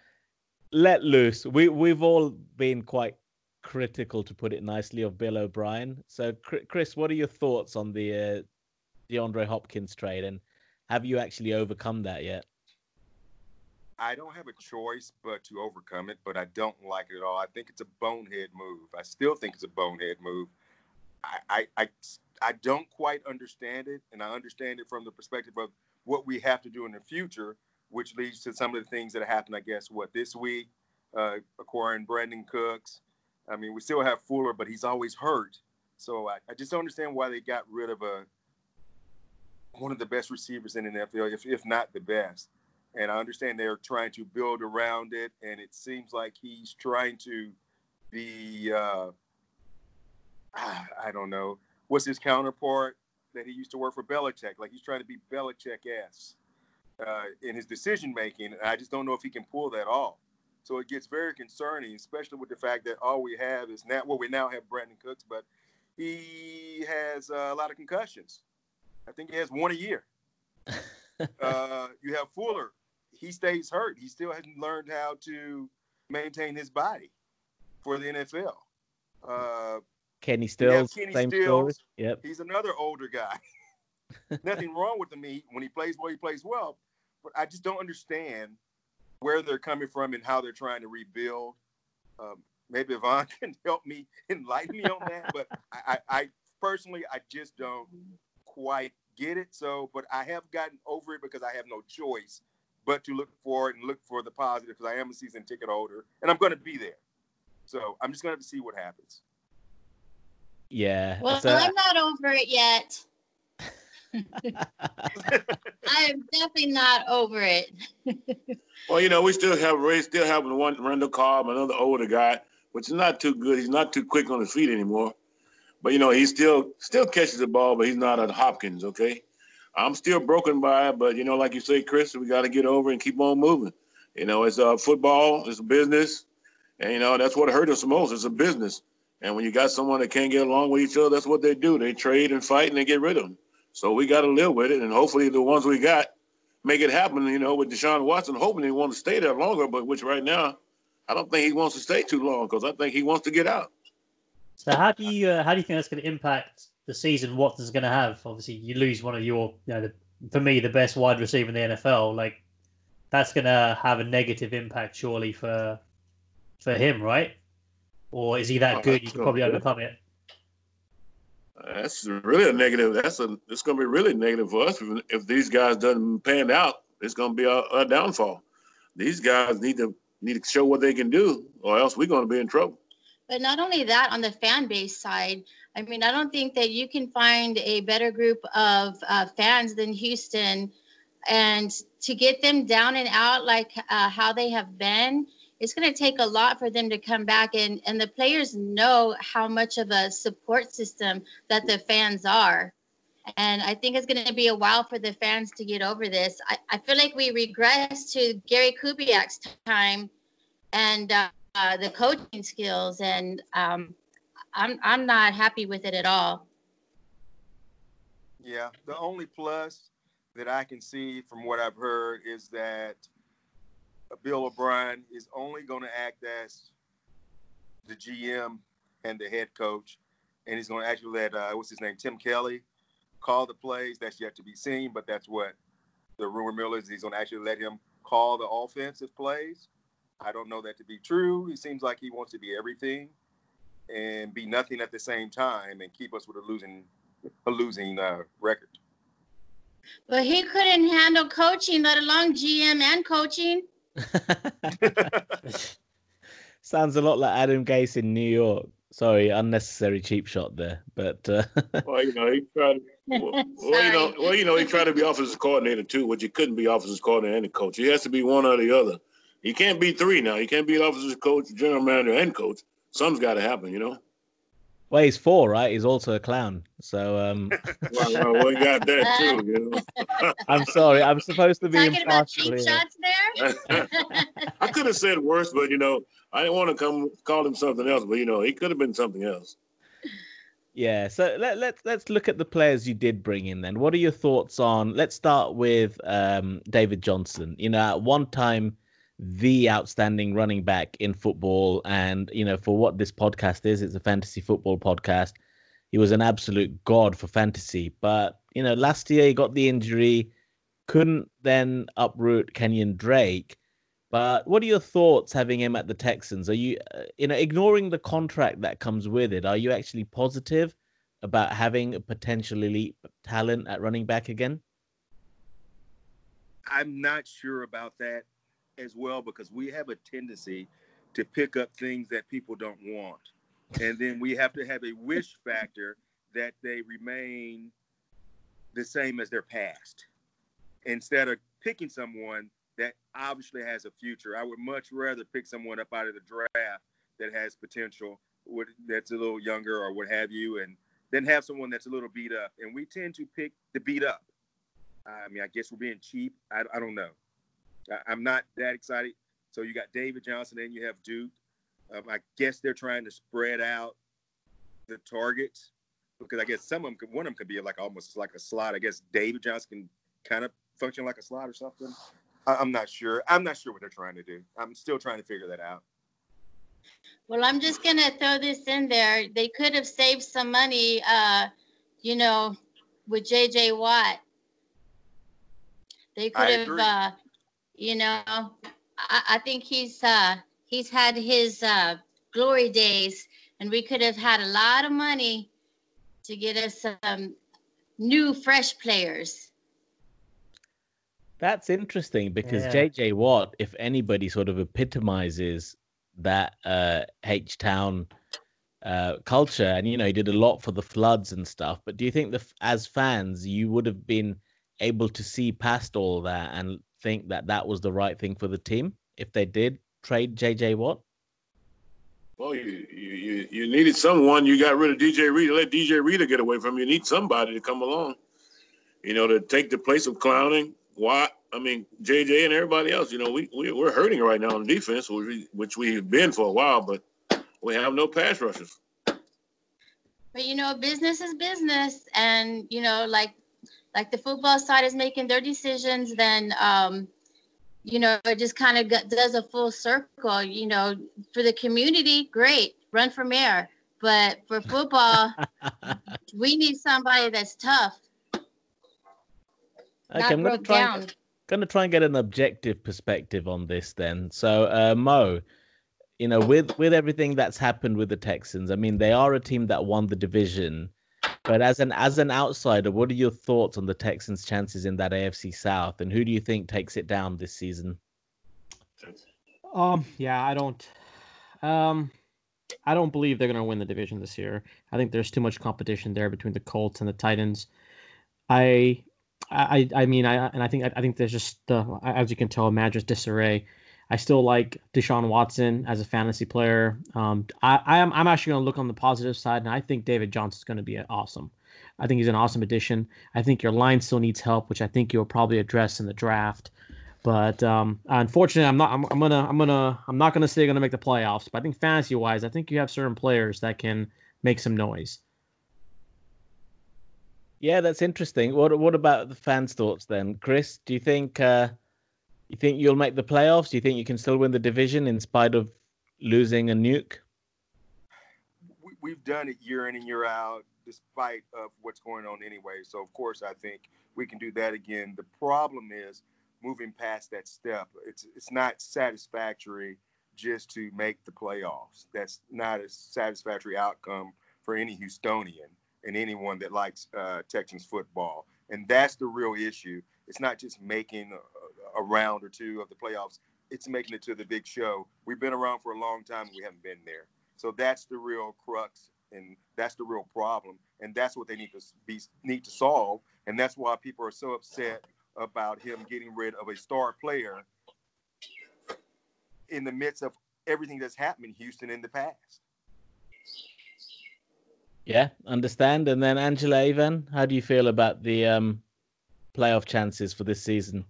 [SPEAKER 1] Let loose. We we've all been quite critical, to put it nicely, of Bill O'Brien. So, Chris, what are your thoughts on the uh, DeAndre Hopkins trade, and have you actually overcome that yet?
[SPEAKER 10] I don't have a choice but to overcome it, but I don't like it at all. I think it's a bonehead move. I still think it's a bonehead move. I, I, I, I don't quite understand it, and I understand it from the perspective of what we have to do in the future, which leads to some of the things that happened, I guess, what this week, uh, acquiring Brandin Cooks. I mean, we still have Fuller, but he's always hurt. So I, I just don't understand why they got rid of a one of the best receivers in the NFL, if, if not the best and I understand they're trying to build around it, and it seems like he's trying to be, uh, I don't know, what's his counterpart that he used to work for Belichick? Like he's trying to be Belichick-esque uh, in his decision making. I just don't know if he can pull that off. So it gets very concerning, especially with the fact that all we have is now, well, we now have Brandin Cooks, but he has uh, a lot of concussions. I think he has one a year. uh, you have Fuller. He stays hurt. He still hasn't learned how to maintain his body for the NFL. Uh,
[SPEAKER 1] Kenny Stills,
[SPEAKER 10] Kenny
[SPEAKER 1] same story. Yep.
[SPEAKER 10] He's another older guy. Nothing wrong with him. He, when he plays well, he plays well. But I just don't understand where they're coming from and how they're trying to rebuild. Um, maybe Yvonne can help me enlighten me on that. But I, I, I personally, I just don't quite get it. So, but I have gotten over it because I have no choice but to look forward and look for the positive because I am a season ticket holder and I'm going to be there. So I'm just going to have to see what happens.
[SPEAKER 1] Yeah.
[SPEAKER 11] Well,
[SPEAKER 1] so-
[SPEAKER 11] I'm not over it yet. I am definitely not over it.
[SPEAKER 12] Well, you know, we still have Ray, still having one Randall Cobb, another older guy, which is not too good. He's not too quick on his feet anymore. But you know, he still still catches the ball, but he's not at Hopkins. Okay, I'm still broken by it, but you know, like you say, Chris, we got to get over and keep on moving. You know, it's uh, football, it's a business, and you know that's what hurt us most. It's a business, and when you got someone that can't get along with each other, that's what they do. They trade and fight and they get rid of them. So we got to live with it, and hopefully the ones we got make it happen. You know, with Deshaun Watson, hoping he wants to stay there longer, but which right now, I don't think he wants to stay too long because I think he wants to get out.
[SPEAKER 9] So how do you uh, how do you think that's going to impact the season Watson's going to have? Obviously, you lose one of your, you know, the, for me the best wide receiver in the NFL. Like that's going to have a negative impact, surely for for him, right? Or is he that
[SPEAKER 12] Oh,
[SPEAKER 9] good? You can probably
[SPEAKER 12] absolutely.
[SPEAKER 9] overcome it.
[SPEAKER 12] That's really a negative. That's a. It's going to be really negative for us if, if these guys doesn't pan out. It's going to be a, a downfall. These guys need to need to show what they can do, or else we're going to be in trouble.
[SPEAKER 11] But not only that, on the fan base side, I mean, I don't think that you can find a better group of uh, fans than Houston. And to get them down and out like uh, how they have been, it's going to take a lot for them to come back. And, and the players know how much of a support system that the fans are. And I think it's going to be a while for the fans to get over this. I, I feel like we regress to Gary Kubiak's time and uh, uh, the coaching skills, and um, I'm I'm not happy with it at all.
[SPEAKER 10] Yeah, the only plus that I can see from what I've heard is that Bill O'Brien is only going to act as the GM and the head coach, and he's going to actually let uh, what's his name, Tim Kelly, call the plays. That's yet to be seen, but that's what the rumor mill is. He's going to actually let him call the offensive plays. I don't know that to be true. He seems like he wants to be everything and be nothing at the same time and keep us with a losing a losing uh, record.
[SPEAKER 11] But he couldn't handle coaching, let alone GM and coaching.
[SPEAKER 1] Sounds a lot like Adam Gase in New York. Sorry, unnecessary cheap shot there. But uh,
[SPEAKER 12] Well, you know, he tried. To, well, well, you know, well, you know, he tried to be offensive coordinator too, which he couldn't be offensive coordinator and coach. He has to be one or the other. He can't be three now. He can't be offensive coach, general manager, and coach. Something's got to happen, you know.
[SPEAKER 1] well, he's four, right? He's also a clown. So um,
[SPEAKER 12] Well, well, well, he got that too. You know?
[SPEAKER 1] I'm sorry. I'm supposed to be
[SPEAKER 11] Talking about cheap shots there.
[SPEAKER 12] I could have said worse, but you know, I didn't want to come call him something else. But you know, he could have been something else.
[SPEAKER 1] Yeah, so let, let's let's look at the players you did bring in then. What are your thoughts on let's start with um, David Johnson. You know, at one time the outstanding running back in football and you know, for what this podcast is, it's a fantasy football podcast. He was an absolute god for fantasy, but you know, last year he got the injury, couldn't then uproot Kenyon Drake. But what are your thoughts having him at the Texans? Are you, uh, you know, ignoring the contract that comes with it? Are you actually positive about having a potential elite talent at running back again?
[SPEAKER 10] I'm not sure about that as well because we have a tendency to pick up things that people don't want. And then we have to have a wish factor that they remain the same as their past instead of picking someone that obviously has a future. I would much rather pick someone up out of the draft that has potential, that's a little younger or what have you, and then have someone that's a little beat up. And we tend to pick the beat up. I mean, I guess we're being cheap. I, I don't know. I, I'm not that excited. So you got David Johnson and you have Duke. Um, I guess they're trying to spread out the targets because I guess some of them could, one of them could be like almost like a slot. I guess David Johnson can kind of function like a slot or something. I, I'm not sure. I'm not sure what they're trying to do. I'm still trying to figure that out.
[SPEAKER 11] Well, I'm just gonna throw this in there. They could have saved some money, uh, you know, with JJ Watt. They could have, uh, you know, I, I think he's uh, he's had his uh, glory days, and we could have had a lot of money to get us some new, fresh players.
[SPEAKER 1] That's interesting because
[SPEAKER 5] Yeah.
[SPEAKER 1] JJ Watt, if anybody sort of epitomizes that uh, H Town uh, culture, and you know, he did a lot for the floods and stuff. But do you think that as fans, you would have been able to see past all that and think that that was the right thing for the team if they did trade JJ Watt?
[SPEAKER 12] Well, you, you you you needed someone. You got rid of DJ Reader. Let DJ Reader get away from you. You need somebody to come along, you know, to take the place of Clowney. Watt, I mean, JJ and everybody else. You know, we, we we're hurting right now on defense, which, we, which we've been for a while, but we have no pass rushers.
[SPEAKER 11] But you know, business is business, and you know, like like the football side is making their decisions, then um, you know, it just kind of does a full circle. You know, for the community, great, run for mayor. But for football, we need somebody that's tough,
[SPEAKER 1] Okay,
[SPEAKER 11] not
[SPEAKER 1] I'm gonna try
[SPEAKER 11] down.
[SPEAKER 1] and, gonna try and get an objective perspective on this then. So, uh, Mo, you know, with with everything that's happened with the Texans, I mean, they are a team that won the division, but as an as an outsider, what are your thoughts on the Texans' chances in that AFC South, and who do you think takes it down this season?
[SPEAKER 5] Um, yeah, I don't, um, I don't believe they're gonna win the division this year. I think there's too much competition there between the Colts and the Titans. I, I, I mean, I and I think I think there's just uh, as you can tell, a mattress disarray. I still like Deshaun Watson as a fantasy player. Um, I, I am I'm actually gonna look on the positive side, and I think David Johnson's gonna be awesome. I think he's an awesome addition. I think your line still needs help, which I think you'll probably address in the draft. But um, unfortunately, I'm not. I'm, I'm gonna. I'm gonna. I'm not gonna say you're gonna make the playoffs. But I think fantasy wise, I think you have certain players that can make some noise.
[SPEAKER 1] Yeah, that's interesting. What what about the fans' thoughts then, Chris? Do you think uh, you think you'll make the playoffs? Do you think you can still win the division in spite of losing a nuke?
[SPEAKER 10] we, we've done it year in and year out, despite of what's going on anyway. So of course, I think we can do that again. The problem is moving past that step. It's it's not satisfactory just to make the playoffs. That's not a satisfactory outcome for any Houstonian and anyone that likes uh, Texans football. And that's the real issue. It's not just making a, round or two of the playoffs. It's making it to the big show. We've been around for a long time. and We haven't been there. So that's the real crux, and that's the real problem, and that's what they need to be need to solve. And that's why people are so upset about him getting rid of a star player in the midst of everything that's happened in Houston in the past.
[SPEAKER 1] Yeah, understand. And then Angela Avan, how do you feel about the um, playoff chances for this season?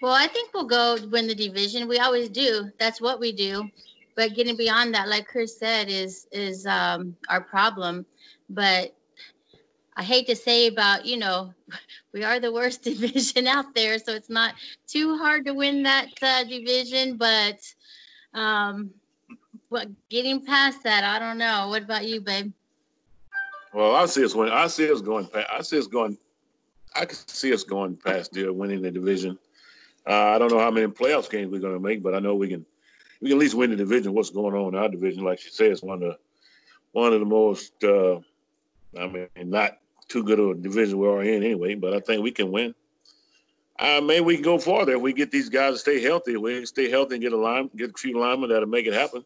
[SPEAKER 11] Well, I think we'll go win the division. We always do. That's what we do. But getting beyond that, like Chris said, is is um, our problem. But I hate to say about you know, we are the worst division out there, so it's not too hard to win that uh, division. But um, what getting past that, I don't know. What about you, babe?
[SPEAKER 12] Well, I see us win. I see us going. pa- I see us going. I can see us going past there, winning the division. Uh, I don't know how many playoffs games we're going to make, but I know we can. We can at least win the division. What's going on in our division? Like she says, one of the one of the most. Uh, I mean, not too good of a division we are in anyway, but I think we can win. Uh, maybe we can go farther if we get these guys to stay healthy. If we stay healthy and get a line, get a few linemen that'll make it happen,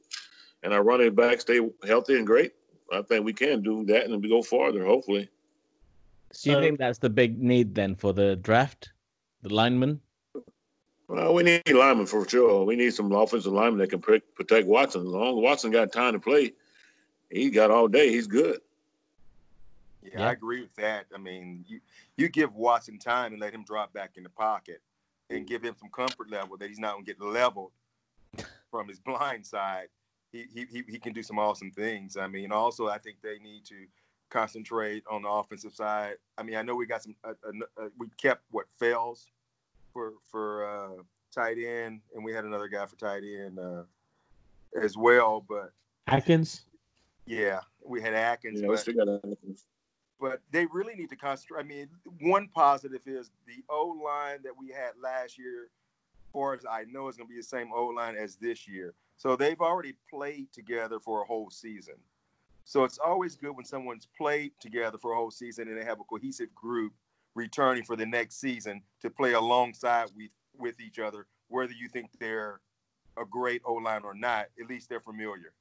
[SPEAKER 12] and our running back stay healthy and great. I think we can do that and we go farther, hopefully.
[SPEAKER 1] So you
[SPEAKER 9] So-
[SPEAKER 1] think that's the big need then for the draft, the lineman?
[SPEAKER 12] Well, we need linemen for sure. We need some offensive linemen that can protect Watson. As long as Watson got time to play, he got all day. He's good.
[SPEAKER 10] Yeah,
[SPEAKER 1] Yeah.
[SPEAKER 10] I agree with that. I mean, you you give Watson time and let him drop back in the pocket, and give him some comfort level that he's not going to get leveled from his blind side. he, he he he can do some awesome things. I mean, also I think they need to concentrate on the offensive side. I mean, I know we got some. Uh, uh, we kept what Fells for for uh, tight end, and we had another guy for tight end uh, as well. But
[SPEAKER 5] Akins.
[SPEAKER 10] Yeah, we had Akins.
[SPEAKER 12] Yeah,
[SPEAKER 10] but,
[SPEAKER 12] we got Akins.
[SPEAKER 10] but they really need to concentrate. I mean, one positive is the O line that we had last year, as far as I know, is going to be the same O line as this year. So they've already played together for a whole season. So it's always good when someone's played together for a whole season and they have a cohesive group returning for the next season to play alongside with with each other, whether you think they're a great O line or not. At least they're familiar.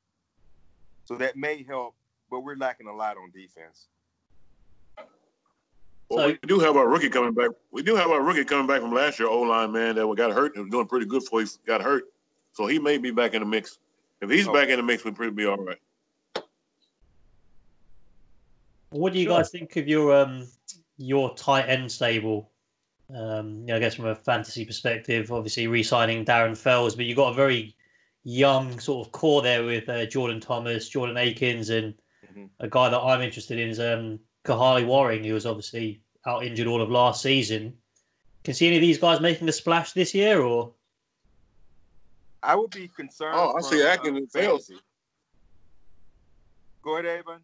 [SPEAKER 10] So that may help, but we're lacking a lot on defense.
[SPEAKER 12] Well, we do have our rookie coming back. We do have our rookie coming back from last year, O line man that got hurt and was doing pretty good before he got hurt. So he may be back in the mix. If he's back in the mix, we'll pretty be all right.
[SPEAKER 9] What do you guys think of your um your tight end stable? Um, you know, I guess from a fantasy perspective, obviously re-signing Darren Fells, but you've got a very young sort of core there with uh, Jordan Thomas, Jordan Akins, and a guy that I'm interested in is um, Kahale Warring, who was obviously out injured all of last season. Can see any of these guys making a splash this year, or
[SPEAKER 10] I would be concerned.
[SPEAKER 12] Oh, I see
[SPEAKER 10] uh,
[SPEAKER 12] Akins and Fells.
[SPEAKER 10] fantasy. Go ahead, Avon.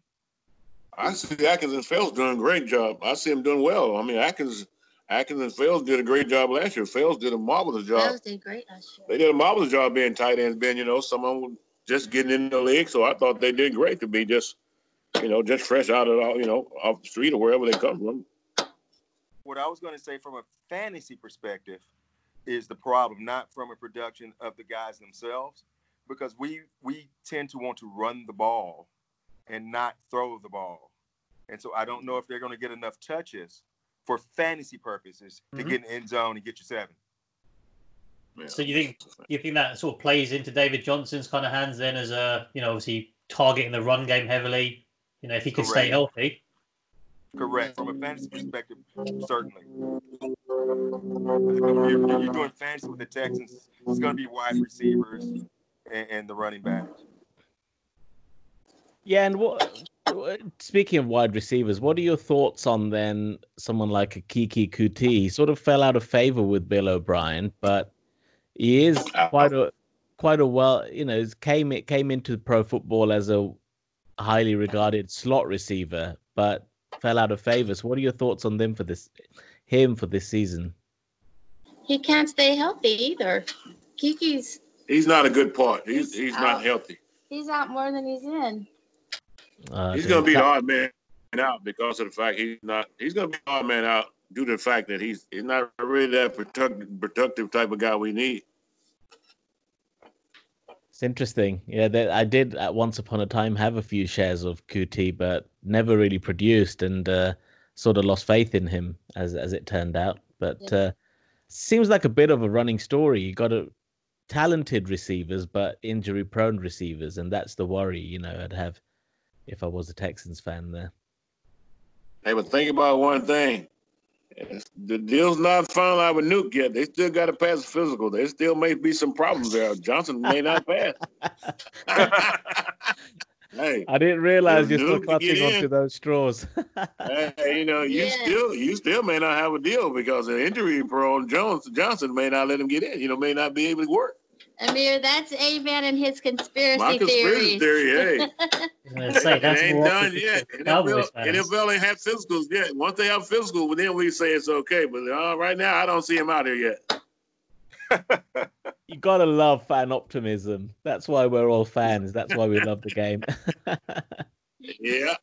[SPEAKER 12] I see Akins and Fells doing a great job. I see him doing well. I mean, Akins, Akins and Fells did a great job last year. Fells did a marvelous job.
[SPEAKER 11] Fells did great last year.
[SPEAKER 12] They did a marvelous job being tight ends, being, you know, someone just getting in the league. So I thought they did great to be just, you know, just fresh out of, you know, off the street or wherever they come from.
[SPEAKER 10] What I was going to say from a fantasy perspective is the problem, not from a production of the guys themselves, because we we tend to want to run the ball and not throw the ball, and so I don't know if they're going to get enough touches for fantasy purposes to
[SPEAKER 9] Mhm.
[SPEAKER 10] get in the end zone and get you seven.
[SPEAKER 9] so you think you think that sort of plays into David Johnson's kind of hands then as a you know obviously targeting the run game heavily. You know, if he can stay healthy.
[SPEAKER 10] Correct. From a fantasy perspective, certainly. You're, you're doing fantasy with the Texans. It's going to be wide receivers and, and the running backs.
[SPEAKER 1] Yeah, and what? what- Speaking of wide receivers, what are your thoughts on then someone like a Keke Coutee? He sort of fell out of favor with Bill O'Brien, but he is uh, quite a quite a well, you know, came it came into pro football as a highly regarded slot receiver, but fell out of favor. So, what are your thoughts on them for this him for this season?
[SPEAKER 11] He can't stay healthy either. Keke's
[SPEAKER 12] He's not a good part. He's he's not healthy.
[SPEAKER 11] he's out more than he's in.
[SPEAKER 1] Uh,
[SPEAKER 12] He's going to be the odd man out because of the fact he's not. He's going to be the odd man out due to the fact that he's he's not really that productive, productive type of guy we need.
[SPEAKER 1] It's interesting. Yeah, that I did at once upon a time have a few shares of Coutee, but never really produced, and uh, sort of lost faith in him as as it turned out. But uh, seems like a bit of a running story. You got a talented receivers, but injury prone receivers, and that's the worry. You know, I'd have if I was a Texans fan there.
[SPEAKER 12] Hey, but think about one thing. It's- The deal's not finalized with Nuke yet. They still got to pass the physical. There still may be some problems there. Johnson may not pass. hey,
[SPEAKER 1] I didn't realize you're still
[SPEAKER 12] Nuke can
[SPEAKER 1] clutching onto those straws.
[SPEAKER 12] hey, you know, you
[SPEAKER 11] Yeah.
[SPEAKER 12] still you still may not have a deal because the injury prone Jones Johnson may not let him get in. You know, may not be able to work.
[SPEAKER 11] Amir, that's a man and his conspiracy,
[SPEAKER 12] My conspiracy theory, hey.
[SPEAKER 9] I was
[SPEAKER 12] it ain't done yet.
[SPEAKER 9] to Cowboys
[SPEAKER 12] NFL,
[SPEAKER 9] fans.
[SPEAKER 12] NFL ain't have physicals yet. Once they have physical, well, then we say it's okay. But uh, right now, I don't see him out here yet.
[SPEAKER 1] you gotta love fan optimism. That's why we're all fans. That's why we love the game.
[SPEAKER 12] Yeah.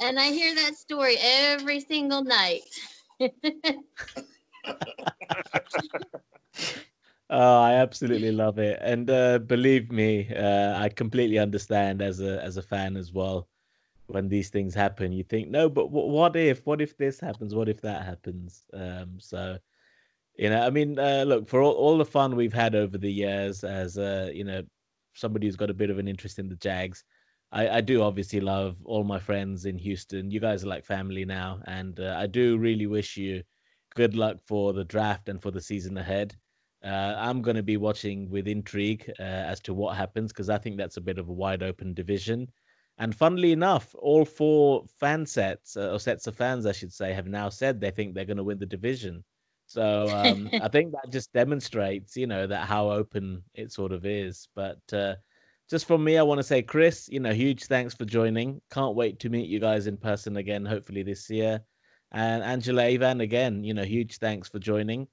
[SPEAKER 11] and I hear that story every single night.
[SPEAKER 1] Oh, I absolutely love it, and uh, believe me, uh, I completely understand as a as a fan as well. When these things happen, you think, no, but wh- what if? What if this happens? What if that happens? Um, so, you know, I mean, uh, look for all, all the fun we've had over the years as uh, you know, somebody who's got a bit of an interest in the Jags. I, I do obviously love all my friends in Houston. You guys are like family now, and uh, I do really wish you good luck for the draft and for the season ahead. Uh, I'm going to be watching with intrigue uh, as to what happens because I think that's a bit of a wide open division. And funnily enough, all four fan sets uh, or sets of fans, I should say, have now said they think they're going to win the division. So um, I think that just demonstrates, you know, that how open it sort of is. But uh, just from me, I want to say, Chris, you know, huge thanks for joining. Can't wait to meet you guys in person again, hopefully this year. And Angela Avan, again, you know, huge thanks for joining.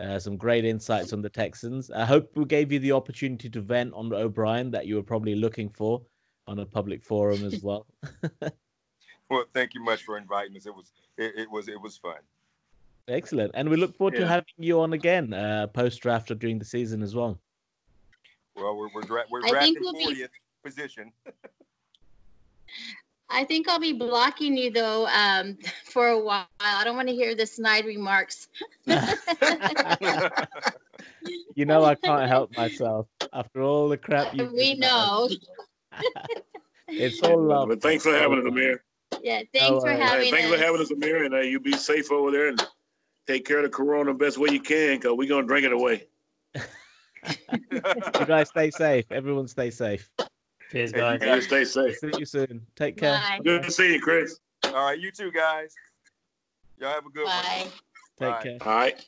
[SPEAKER 1] Uh, some great insights on the Texans. I hope we gave you the opportunity to vent on O'Brien that you were probably looking for on a public forum as well.
[SPEAKER 10] well, thank you much for inviting us. It was it, it was it was fun.
[SPEAKER 1] Excellent, and we look forward yeah. to having you on again uh, post draft or during the season as well.
[SPEAKER 10] Well, we're we're, dra- we're drafting we'll 40th be... position.
[SPEAKER 11] I think I'll be blocking you though um, for a while. I don't want to hear the snide remarks.
[SPEAKER 1] you know I can't help myself after all the crap you.
[SPEAKER 11] We know.
[SPEAKER 1] it's all love.
[SPEAKER 12] But thanks for having us, Amir.
[SPEAKER 11] Yeah, thanks for having
[SPEAKER 12] hey, thanks
[SPEAKER 11] us.
[SPEAKER 12] for having us, Amir, and uh, you be safe over there and take care of the corona best way you can, cause we're gonna drink it away.
[SPEAKER 1] you guys stay safe. Everyone stay safe.
[SPEAKER 9] Cheers, guys.
[SPEAKER 12] Hey, stay safe.
[SPEAKER 1] See you soon. Take care.
[SPEAKER 11] Bye.
[SPEAKER 12] Good to see you, Chris.
[SPEAKER 10] All right, you too, guys. Y'all have a good
[SPEAKER 11] Bye.
[SPEAKER 10] one.
[SPEAKER 1] Take
[SPEAKER 10] Bye.
[SPEAKER 1] care.
[SPEAKER 12] All right.